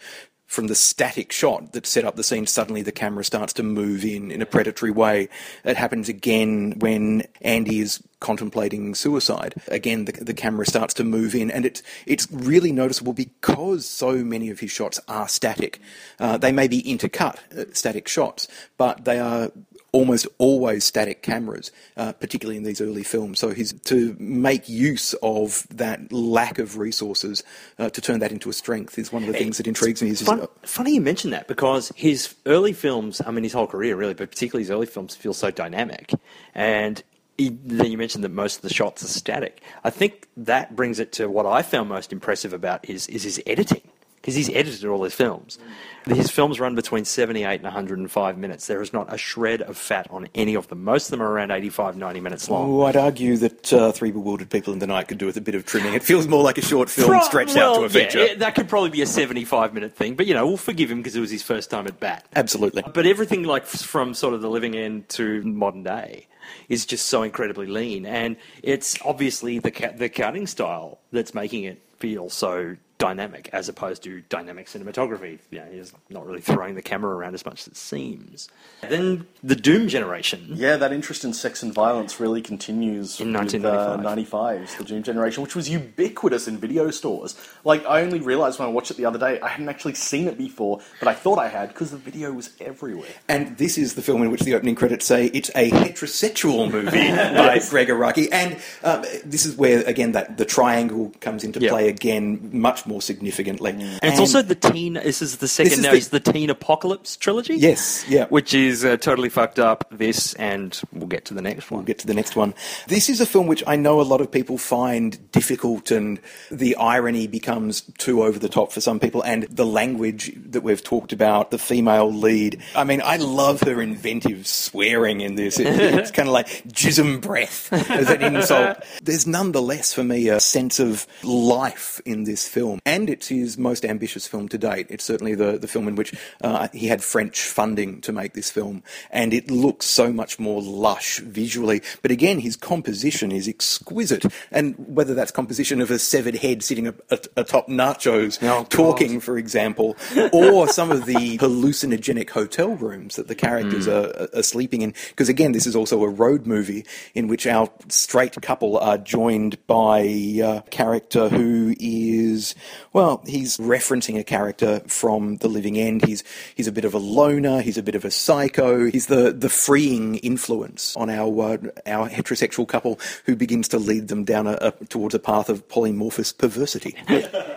from the static shot that set up the scene, suddenly the camera starts to move in in a predatory way. It happens again when Andy is contemplating suicide. Again, the, the camera starts to move in, and it's it's really noticeable because so many of his shots are static. Uh, they may be intercut uh, static shots, but they are almost always static cameras, uh, particularly in these early films. So he's to make use of that lack of resources uh, to turn that into a strength is one of the things that intrigues me. Fun, funny you mention that because his early films, I mean, his whole career really, but particularly his early films feel so dynamic. And he, then you mentioned that most of the shots are static. I think that brings it to what I found most impressive about his is his editing because he's edited all his films. His films run between 78 and 105 minutes. There is not a shred of fat on any of them. Most of them are around 85, 90 minutes long. Oh, I'd argue that uh, Three Bewildered People in the Night could do with a bit of trimming. It feels more like a short film Pro- stretched well, out to a feature. Yeah, that could probably be a 75 minute thing, but you know, we'll forgive him because it was his first time at bat. Absolutely. But everything like from sort of the living end to modern day is just so incredibly lean, and it's obviously the ca- the cutting style that's making it feel so dynamic as opposed to dynamic cinematography. You know, he's not really throwing the camera around as much as it seems. Then the Doom generation. Yeah, that interest in sex and violence really continues In with, 1995. Uh, 95's The Doom Generation, which was ubiquitous in video stores. Like, I only realised when I watched it the other day, I hadn't actually seen it before, but I thought I had because the video was everywhere. And this is the film in which the opening credits say it's a heterosexual movie [LAUGHS] by Gregg Araki. And um, this is where, again, that the triangle comes into Yeah. play again much more significantly. And it's also the teen. This is the second is now. the- It's the teen apocalypse trilogy. Yes, yeah. Which is uh, totally fucked up. This, and we'll get to the next one. We'll get to the next one. This is a film which I know a lot of people find difficult, and the irony becomes too over the top for some people, and the language that we've talked about, the female lead. I mean, I love her inventive swearing in this. It- [LAUGHS] it's kind of like jism breath as an insult. There's nonetheless, for me, a sense of life in this film, and it's his most ambitious film to date. It's certainly the, the film in which uh, he had French funding to make this film, and it looks so much more lush visually. But again, his composition is exquisite, and whether that's composition of a severed head sitting a- a- atop nachos, Oh, God. talking, for example, or some of the hallucinogenic hotel rooms that the characters are, are sleeping in. Because again, this is also a road movie in which our straight couple are joined by a character who is, well, he's referencing a character from The Living End. He's he's a bit of a loner. He's a bit of a psycho. He's the the freeing influence on our uh, our heterosexual couple who begins to lead them down a, a, towards a path of polymorphous perversity.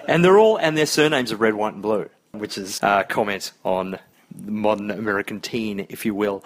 And they're all and their surnames are red, white, and blue, which is a comment on modern American teen, if you will.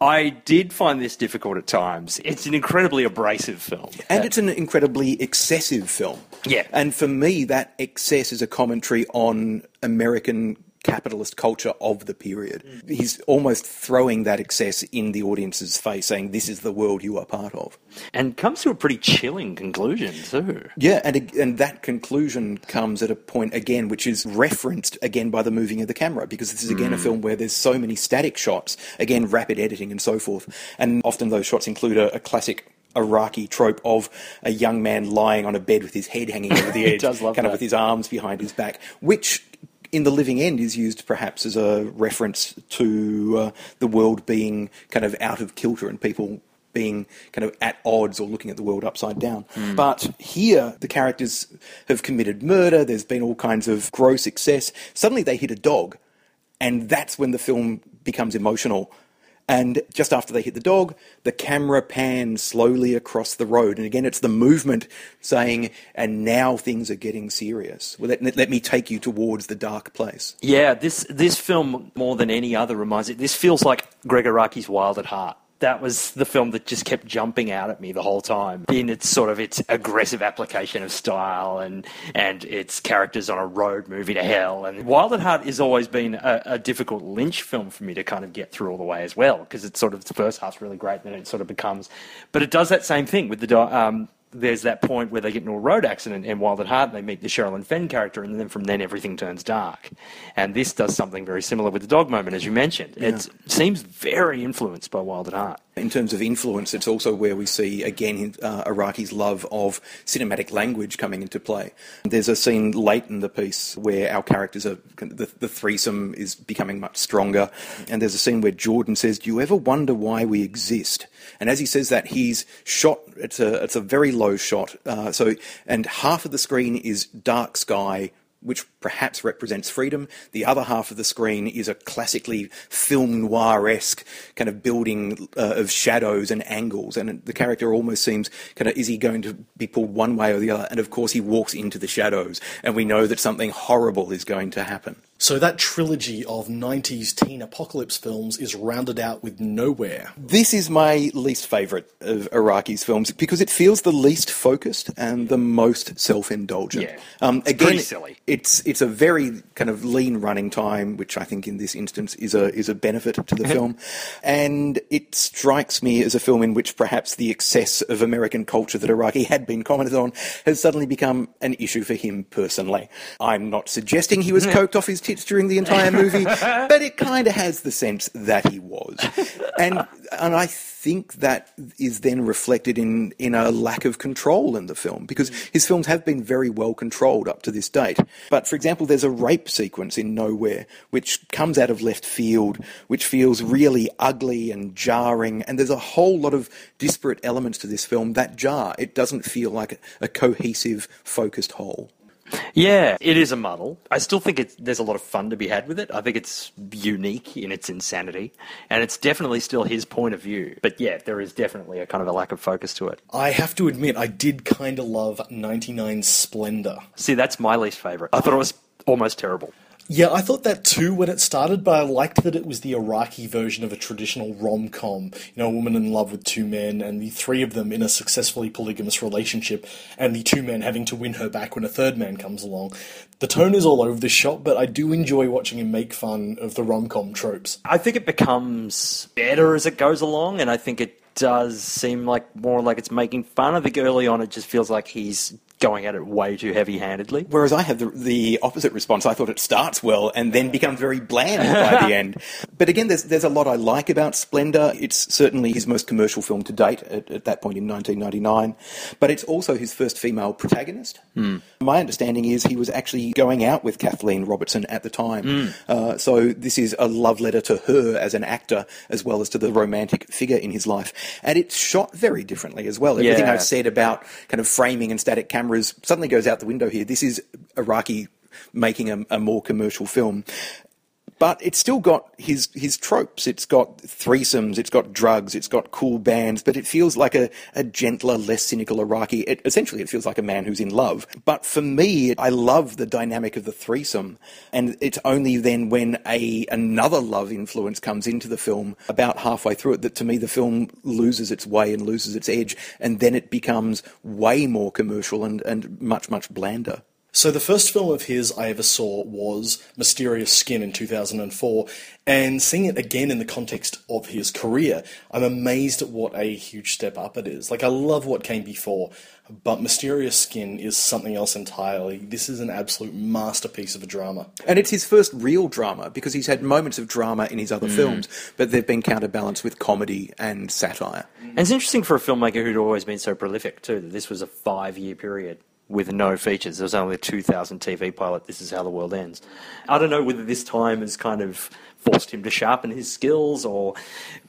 I did find this difficult at times. It's an incredibly abrasive film, And it's an incredibly excessive film. Yeah. And for me, that excess is a commentary on American capitalist culture of the period. He's almost throwing that excess in the audience's face, saying, This is the world you are part of. and comes to a pretty chilling conclusion too. Yeah, and and that conclusion comes at a point again, which is referenced again by the moving of the camera, because this is again a mm. film where there's so many static shots, again rapid editing and so forth, and often those shots include a, a classic. Araki trope of a young man lying on a bed with his head hanging over the [LAUGHS] He edge, does love kind of with his arms behind his back, which in the living end is used perhaps as a reference to uh, the world being kind of out of kilter and people being kind of at odds or looking at the world upside down. But here, the characters have committed murder, there's been all kinds of gross excess. Suddenly they hit a dog, and that's when the film becomes emotional. And just after they hit the dog, the camera pans slowly across the road. And again, it's the movement saying, and now things are getting serious. Well, let, let me take you towards the dark place. Yeah, this this film more than any other reminds it. This feels like Gregg Araki's Wild at Heart. That was the film that just kept jumping out at me the whole time in its sort of its aggressive application of style and and its characters on a road movie to hell. And Wild at Heart has always been a, a difficult Lynch film for me to kind of get through all the way as well because it's sort of the first half's really great, and then it sort of becomes, but it does that same thing with the um, there's that point where they get into a road accident in Wild at Heart and they meet the Sherilyn Fenn character, and then from then everything turns dark. And this does something very similar with the dog moment, as you mentioned. It seems very influenced by Wild at Heart. In terms of influence, it's also where we see again uh, Araki's love of cinematic language coming into play. There's a scene late in the piece where our characters are the, the threesome is becoming much stronger, and there's a scene where Jordan says, "Do you ever wonder why we exist?" And as he says that, he's shot. It's a it's a very low shot. Uh, so and half of the screen is dark sky which perhaps represents freedom. The other half of the screen is a classically film noir esque kind of building uh, of shadows and angles. And the character almost seems kind of, is he going to be pulled one way or the other? And of course, he walks into the shadows, and we know that something horrible is going to happen. So that trilogy of 90s teen apocalypse films is rounded out with Nowhere. This is my least favourite of Araki's films because it feels the least focused and the most self-indulgent. Yeah. Um, It's again, pretty silly. It's it's a very kind of lean running time, which I think in this instance is a is a benefit to the [LAUGHS] film, and it strikes me as a film in which perhaps the excess of American culture that Araki had been commented on has suddenly become an issue for him personally. I'm not suggesting he was [LAUGHS] coked off his tits during the entire movie, [LAUGHS] but it kind of has the sense that he was, and and I think that is then reflected in in a lack of control in the film because his films have been very well controlled up to this date. But for example, there's a rape sequence in Nowhere which comes out of left field, which feels really ugly and jarring, and there's a whole lot of disparate elements to this film that jar. It doesn't feel like a, a cohesive, focused whole. Yeah, it is a muddle. I still think it's, there's a lot of fun to be had with it. I think it's unique in its insanity, and it's definitely still his point of view. But yeah, there is definitely a kind of a lack of focus to it. I have to admit, I did kind of love 99 Splendor. See, that's my least favorite. I thought it was almost terrible. Yeah, I thought that too when it started, but I liked that it was the Araki version of a traditional rom com. You know, a woman in love with two men, and the three of them in a successfully polygamous relationship, and the two men having to win her back when a third man comes along. The tone is all over the shop, but I do enjoy watching him make fun of the rom com tropes. I think it becomes better as it goes along, and I think it does seem like more like it's making fun. I think early on it just feels like he's going at it way too heavy handedly. Whereas I have the, the opposite response. I thought it starts well and then becomes very bland by the end. [LAUGHS] But again, there's, there's a lot I like about Splendor. It's certainly his most commercial film to date at, at that point in 1999. But it's also his first female protagonist. My understanding is he was actually going out with Kathleen Robertson at the time. Uh, so this is a love letter to her as an actor as well as to the romantic figure in his life. And it's shot very differently as well. Everything Yeah. I've said about kind of framing and static cameras suddenly goes out the window here. This is Araki making a, a more commercial film. But it's still got his his tropes. It's got threesomes, it's got drugs, it's got cool bands, but it feels like a, a gentler, less cynical Araki. It, essentially, it feels like a man who's in love. But for me, I love the dynamic of the threesome, and it's only then when a another love influence comes into the film about halfway through it that to me the film loses its way and loses its edge, and then it becomes way more commercial and, and much much blander. So the first film of his I ever saw was Mysterious Skin in 2004, and seeing it again in the context of his career, I'm amazed at what a huge step up it is. Like I love what came before, but Mysterious Skin is something else entirely. This is an absolute masterpiece of a drama. And it's his first real drama because he's had moments of drama in his other mm. films, but they've been counterbalanced with comedy and satire. And it's interesting for a filmmaker who'd always been so prolific, too, that this was a five year period with no features. There was only a 2000 TV pilot, This Is How the World Ends. I don't know whether this time has kind of forced him to sharpen his skills or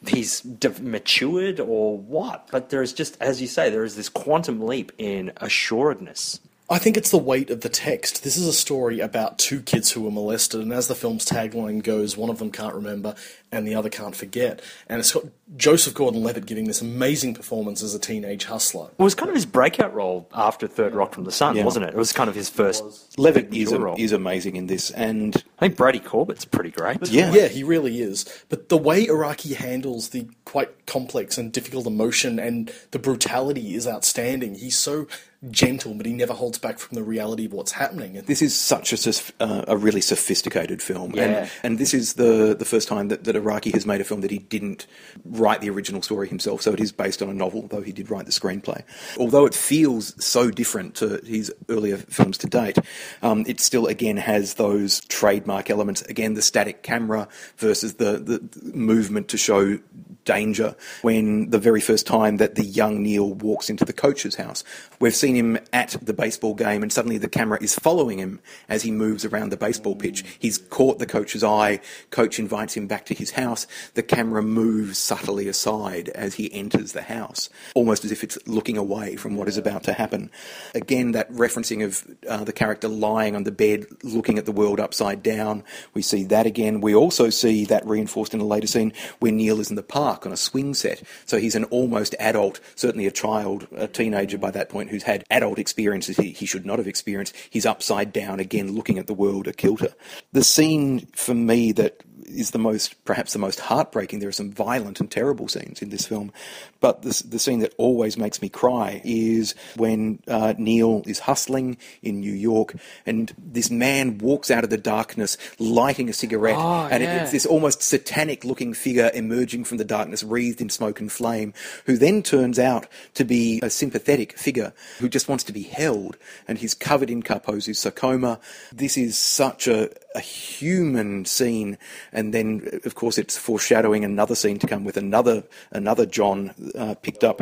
he's matured or what, but there is just, as you say, there is this quantum leap in assuredness. I think it's the weight of the text. This is a story about two kids who were molested, and as the film's tagline goes, one of them can't remember and the other can't forget. And it's got Joseph Gordon Levitt giving this amazing performance as a teenage hustler. It was kind of his breakout role after Third Rock from the Sun, Yeah. wasn't it? It was kind of his first. Levitt is, a, role. is amazing in this, and I think Brady Corbet's pretty great. yeah, Yeah, he really is. But the way Araki handles the quite complex and difficult emotion and the brutality is outstanding. He's so gentle, but he never holds back from the reality of what's happening. And this is such a, uh, a really sophisticated film, Yeah. and and this is the the first time that, that Araki has made a film that he didn't write the original story himself. So it is based on a novel, though he did write the screenplay. Although it feels so different to his earlier films to date, um, it still again has those trademark elements. Again, the static camera versus the the movement to show danger. When the very first time that the young Neil walks into the coach's house, we've seen him at the baseball game, and suddenly the camera is following him as he moves around the baseball pitch. He's caught the coach's eye. Coach invites him back to his house. The camera moves subtly aside as he enters the house, almost as if it's looking away from what is about to happen. Again, that referencing of uh, the character lying on the bed, looking at the world upside down. We see that again. We also see that reinforced in a later scene where Neil is in the park park on a swing set. So he's an almost adult, certainly a child, a teenager by that point, who's had adult experiences he, he should not have experienced. He's upside down again, looking at the world a kilter. The scene for me that is the most, perhaps the most heartbreaking. There are some violent and terrible scenes in this film, but the, the scene that always makes me cry is when uh, Neil is hustling in New York, and this man walks out of the darkness, lighting a cigarette, Oh, and it- it's this almost satanic-looking figure emerging from the darkness, wreathed in smoke and flame, who then turns out to be a sympathetic figure who just wants to be held, and he's covered in Kaposi sarcoma. This is such a, a human scene, and then of course it's foreshadowing another scene to come with another another John uh, picked up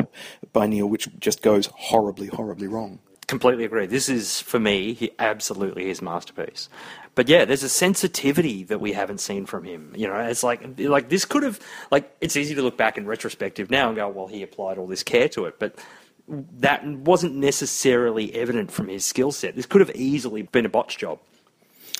by Neil, which just goes horribly, horribly wrong. completely agree. This is for me he, absolutely his masterpiece. But yeah, there's a sensitivity that we haven't seen from him. You know, it's like like this could have like it's easy to look back in retrospective now and go, well, he applied all this care to it, but that wasn't necessarily evident from his skill set. This could have easily been a botch job.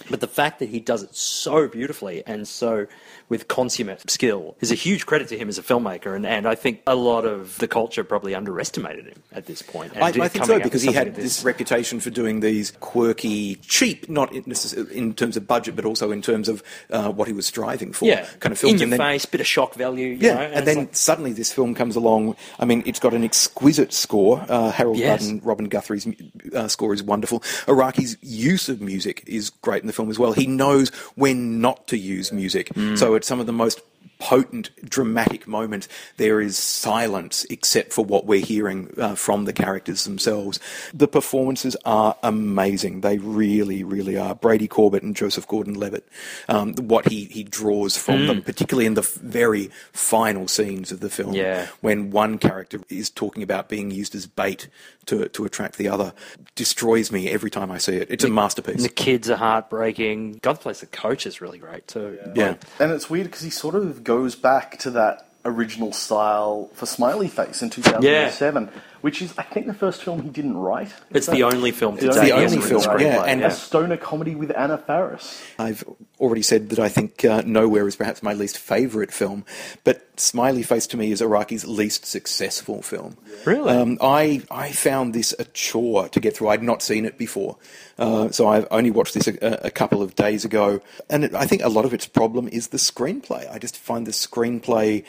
But the fact that he does it so beautifully and so with consummate skill is a huge credit to him as a filmmaker. And, and I think a lot of the culture probably underestimated him at this point. And I, I think so because he had something this reputation for doing these quirky, cheap, not in, in terms of budget, but also in terms of uh, what he was striving for. yeah, kind of films. in your and then, face, bit of shock value. You Yeah, know, and, it's then like- suddenly this film comes along. I mean, it's got an exquisite score. Uh, Harold Yes. Budd and Robin Guthrie's uh, score is wonderful. Araki's use of music is great in the film as well. He knows when not to use music. Mm. So at some of the most potent, dramatic moment, there is silence except for what we're hearing uh, from the characters themselves. The performances are amazing. They really, really are. Brady Corbet and Joseph Gordon-Levitt, um, what he, he draws from them, particularly in the f- very final scenes of the film, Yeah. when one character is talking about being used as bait to, to attract the other, destroys me every time I see it. It's a masterpiece. the kids are heartbreaking. God, the place the coach is really great too. yeah. And it's weird because he sort of goes back to that original style for Smiley Face in 2007, which is, I think, the first film he didn't write. Is It's the only film to It's the he only hasn't written film, a yeah, screenplay, and- a stoner comedy with Anna Faris. I've already said that I think uh, Nowhere is perhaps my least favourite film, but Smiley Face to me is Araki's least successful film. Really? Um, I, I found this a chore to get through. I'd not seen it before. Uh, so I've only watched this a, a couple of days ago. And it, I think a lot of its problem is the screenplay. I just find the screenplay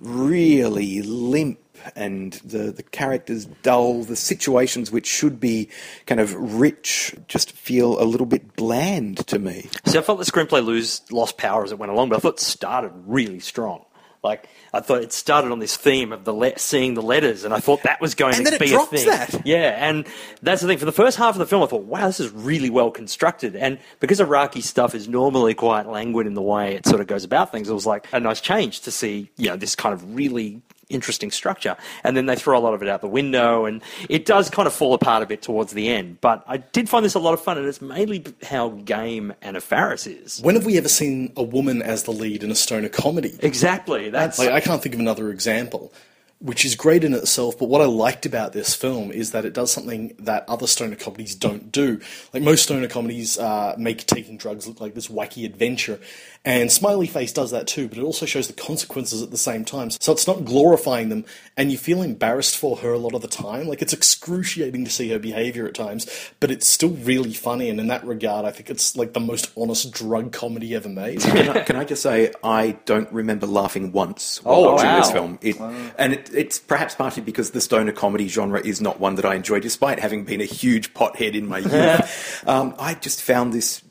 really limp and the, the characters dull. The situations which should be kind of rich just feel a little bit bland to me. See, I felt the screenplay lose lost power as it went along, but I thought it started really strong. Like I thought it started on this theme of the le- seeing the letters, and I thought that was going And to be a thing. that. Yeah, and that's the thing. For the first half of the film, I thought, wow, this is really well constructed. And because Araki stuff is normally quite languid in the way it sort of goes about things, it was like a nice change to see, you know, this kind of really interesting structure. And then they throw a lot of it out the window, and it does kind of fall apart a bit towards the end. But I did find this a lot of fun, and it's mainly how game Anna Faris is. When have we ever seen a woman as the lead in a stoner comedy? Exactly. That's Like, I can't think of another example, which is great in itself. But what I liked about this film is that it does something that other stoner comedies don't do. Like most stoner comedies uh, make taking drugs look like this wacky adventure, and Smiley Face does that too. But it also shows the consequences at the same time. So it's not glorifying them, and you feel embarrassed for her a lot of the time. Like it's excruciating to see her behavior at times, but it's still really funny. And in that regard, I think it's like the most honest drug comedy ever made. Can I, can I just say I don't remember laughing once while Oh, watching wow. this film, it, and it, it's perhaps partly because the stoner comedy genre is not one that I enjoy, despite having been a huge pothead in my youth. [LAUGHS] um, I just found this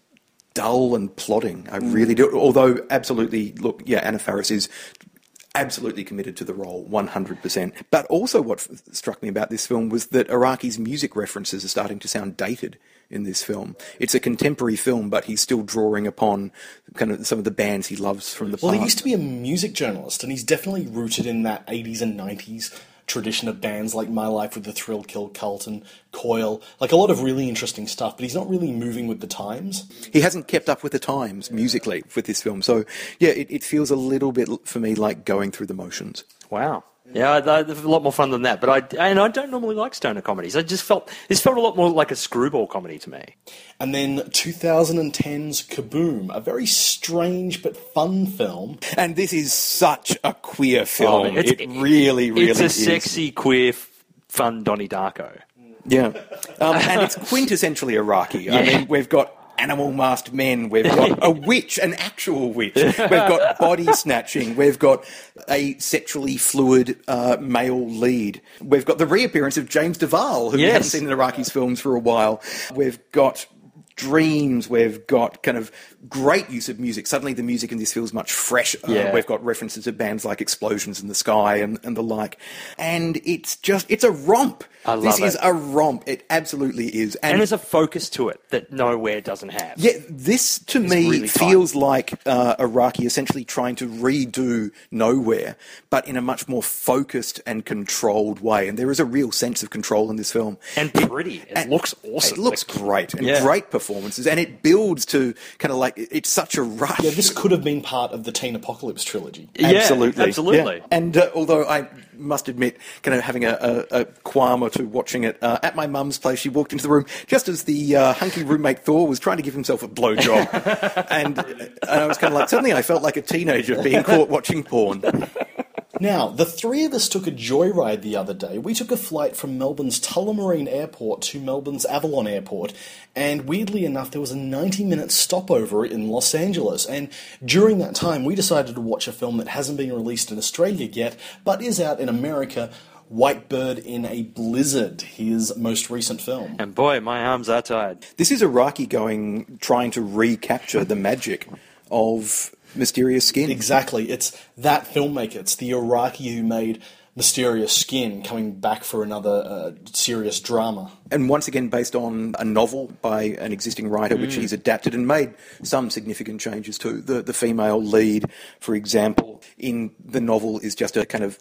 dull and plodding. I really do. Although, absolutely, look, yeah, Anna Faris is absolutely committed to the role, 100%. But also, what f- struck me about this film was that Araki's music references are starting to sound dated in this film. It's a contemporary film, but he's still drawing upon kind of some of the bands he loves from the Well, past. Well, he used to be a music journalist, and he's definitely rooted in that 80s and 90s tradition of bands like My Life with the Thrill Kill Cult and Coil. Like a lot of really interesting stuff, but he's not really moving with the times. he hasn't kept up with the times musically with this film. So, yeah, it, it feels a little bit for me like going through the motions. Wow. Yeah, a lot more fun than that. But I and I don't normally like stoner comedies. I just felt this felt a lot more like a screwball comedy to me. And then 2010's Kaboom, a very strange but fun film. And this is such a queer film. Oh, it's- it really, really it's a is. sexy, queer, fun Donnie Darko. Yeah. Um, and it's quintessentially Araki. I mean, we've got animal masked men, we've got a [LAUGHS] witch, an actual witch, we've got body snatching, we've got a sexually fluid uh, male lead, we've got the reappearance of James Duval, who we haven't seen in Araki's films for a while, we've got dreams we've got kind of great use of music suddenly the music in this feels much fresher Yeah. we've got references to bands like explosions in the sky and, and the like and it's just it's a romp I love this is a romp. It absolutely is. And there's a focus to it that nowhere doesn't have. yeah, this to me really feels like uh, Araki essentially trying to redo Nowhere, but in a much more focused and controlled way. And there is a real sense of control in this film. And pretty. It and- looks awesome. It looks great and Yeah. great performances, and it builds to kind of like it's such a rush. Yeah, this could have been part of the Teen Apocalypse trilogy. Yeah, absolutely, absolutely. Yeah. And uh, although I must admit, kind of having a, a, a qualm or two watching it uh, at my mum's place, she walked into the room just as the uh, hunky roommate Thor was trying to give himself a blowjob, [LAUGHS] and, and I was kind of like, suddenly I felt like a teenager being caught watching porn. Now, the three of us took a joyride the other day. We took a flight from Melbourne's Tullamarine Airport to Melbourne's Avalon Airport, and weirdly enough, there was a 90 minute stopover in Los Angeles. And during that time, we decided to watch a film that hasn't been released in Australia yet, but is out in America White Bird in a Blizzard, his most recent film. And boy, my arms are tired. This is Araki going trying to recapture the magic of Mysterious Skin. Exactly. It's that filmmaker. It's the Araki who made Mysterious Skin coming back for another uh, serious drama. and once again based on a novel by an existing writer, which he's adapted and made some significant changes to. The the female lead, for example, in the novel is just a kind of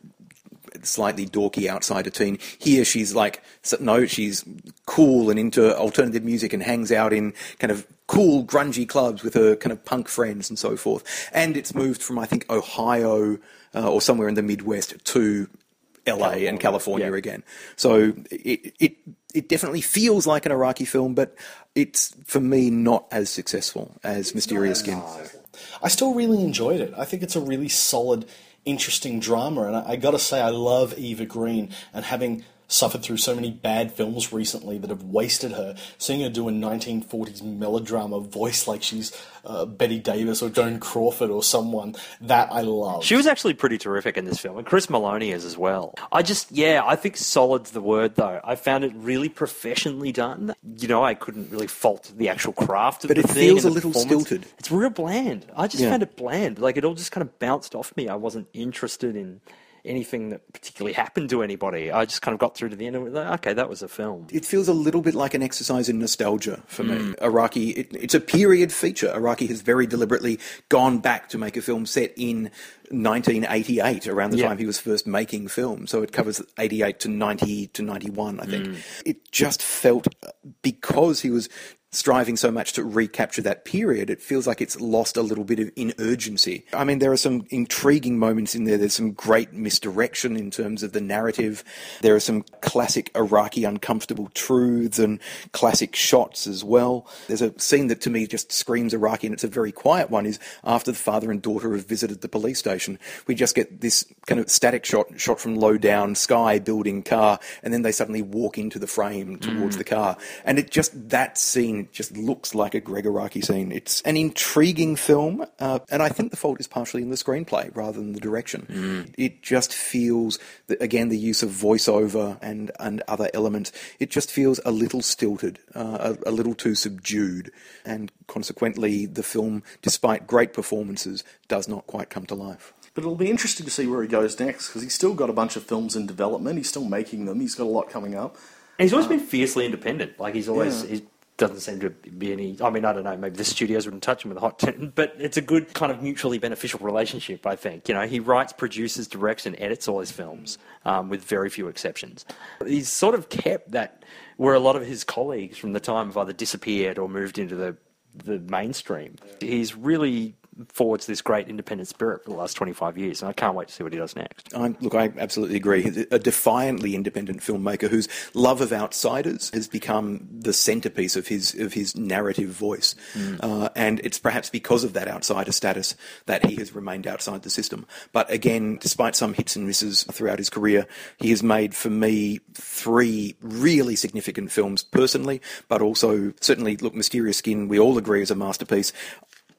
slightly dorky outsider teen. Here she's like no, she's cool and into alternative music and hangs out in kind of cool grungy clubs with her kind of punk friends and so forth. And it's moved from I think Ohio uh, or somewhere in the Midwest to LA and California yeah. again. So it, it it definitely feels like an Araki film, but it's for me not as successful as Mysterious Skin. I still really enjoyed it. I think it's a really solid, interesting drama, and I, I got to say, I love Eva Green, and having suffered through so many bad films recently that have wasted her, seeing her do a 1940s melodrama voice like she's uh, Bette Davis or Joan Crawford or someone, that I love. She was actually pretty terrific in this film, and Chris Meloni is as well. I just, yeah, I think solid's the word, though. I found it really professionally done. You know, I couldn't really fault the actual craft of But the it thing feels a little stilted. It's real bland. I just Yeah. found it bland. Like, it all just kind of bounced off me. I wasn't interested in anything that particularly happened to anybody. I just kind of got through to the end and was like, okay, that was a film. It feels a little bit like an exercise in nostalgia for me. Hmm. Araki, it, it's a period feature. Araki has very deliberately gone back to make a film set in 1988, around the Yeah. time he was first making film. So it covers 88 to 90 to 91, I think. Hmm. It just felt, uh, because he was striving so much to recapture that period, it feels like it's lost a little bit of in urgency. I mean, there are some intriguing moments in there. There's some great misdirection in terms of the narrative. There are some classic Araki uncomfortable truths and classic shots as well. There's a scene that to me just screams Araki, and it's a very quiet one. Is after the father and daughter have visited the police station, we just get this kind of static shot, shot from low down, sky, building, car, and then they suddenly walk into the frame towards mm. the car, and it just that scene just looks like a Gregg Araki scene. It's an intriguing film, uh, and I think the fault is partially in the screenplay rather than the direction. It just feels that again the use of voiceover and and other elements. It just feels a little stilted, uh, a, a little too subdued, and consequently the film, despite great performances, does not quite come to life. But it'll be interesting to see where he goes next because he's still got a bunch of films in development. He's still making them. He's got a lot coming up. And he's always been fiercely independent. Like he's always Yeah. he doesn't seem to be any. I mean, I don't know. Maybe the studios wouldn't touch him with a hot tin, [LAUGHS] but it's a good kind of mutually beneficial relationship. I think you know he writes, produces, directs, and edits all his films um, with very few exceptions. He's sort of kept that where a lot of his colleagues from the time have either disappeared or moved into the the mainstream. He's really forwards this great independent spirit for the last 25 years, and I can't wait to see what he does next. I, look, I absolutely agree. He's a defiantly independent filmmaker whose love of outsiders has become the centerpiece of his of his narrative voice, uh, and it's perhaps because of that outsider status that he has remained outside the system. But again, despite some hits and misses throughout his career, he has made for me three really significant films personally, but also certainly look, Mysterious Skin. We all agree is a masterpiece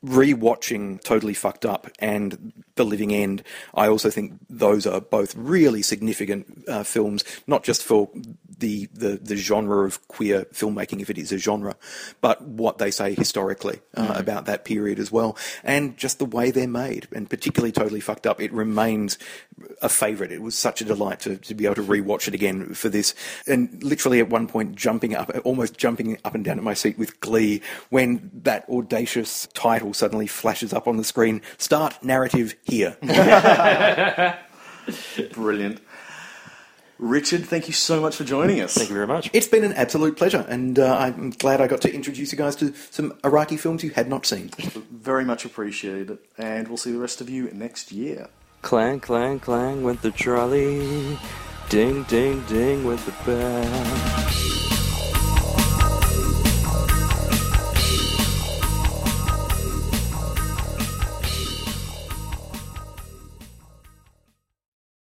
rewatching Totally Fucked Up and The Living End, I also think those are both really significant uh, films, not just for the, the the genre of queer filmmaking, if it is a genre, but what they say historically uh, about that period as well, and just the way they're made, and particularly Totally Fucked Up. It remains a favourite. It was such a delight to, to be able to rewatch it again for this, and literally at one point jumping up, almost jumping up and down at my seat with glee when that audacious title suddenly flashes up on the screen. Start narrative here. [LAUGHS] [LAUGHS] Brilliant. Richard, thank you so much for joining us. Thank you very much. It's been an absolute pleasure, and uh, I'm glad I got to introduce you guys to some Araki films you had not seen. Very much appreciated. And we'll see the rest of you next year. Clang, clang, clang went the trolley. Ding, ding, ding went the bell.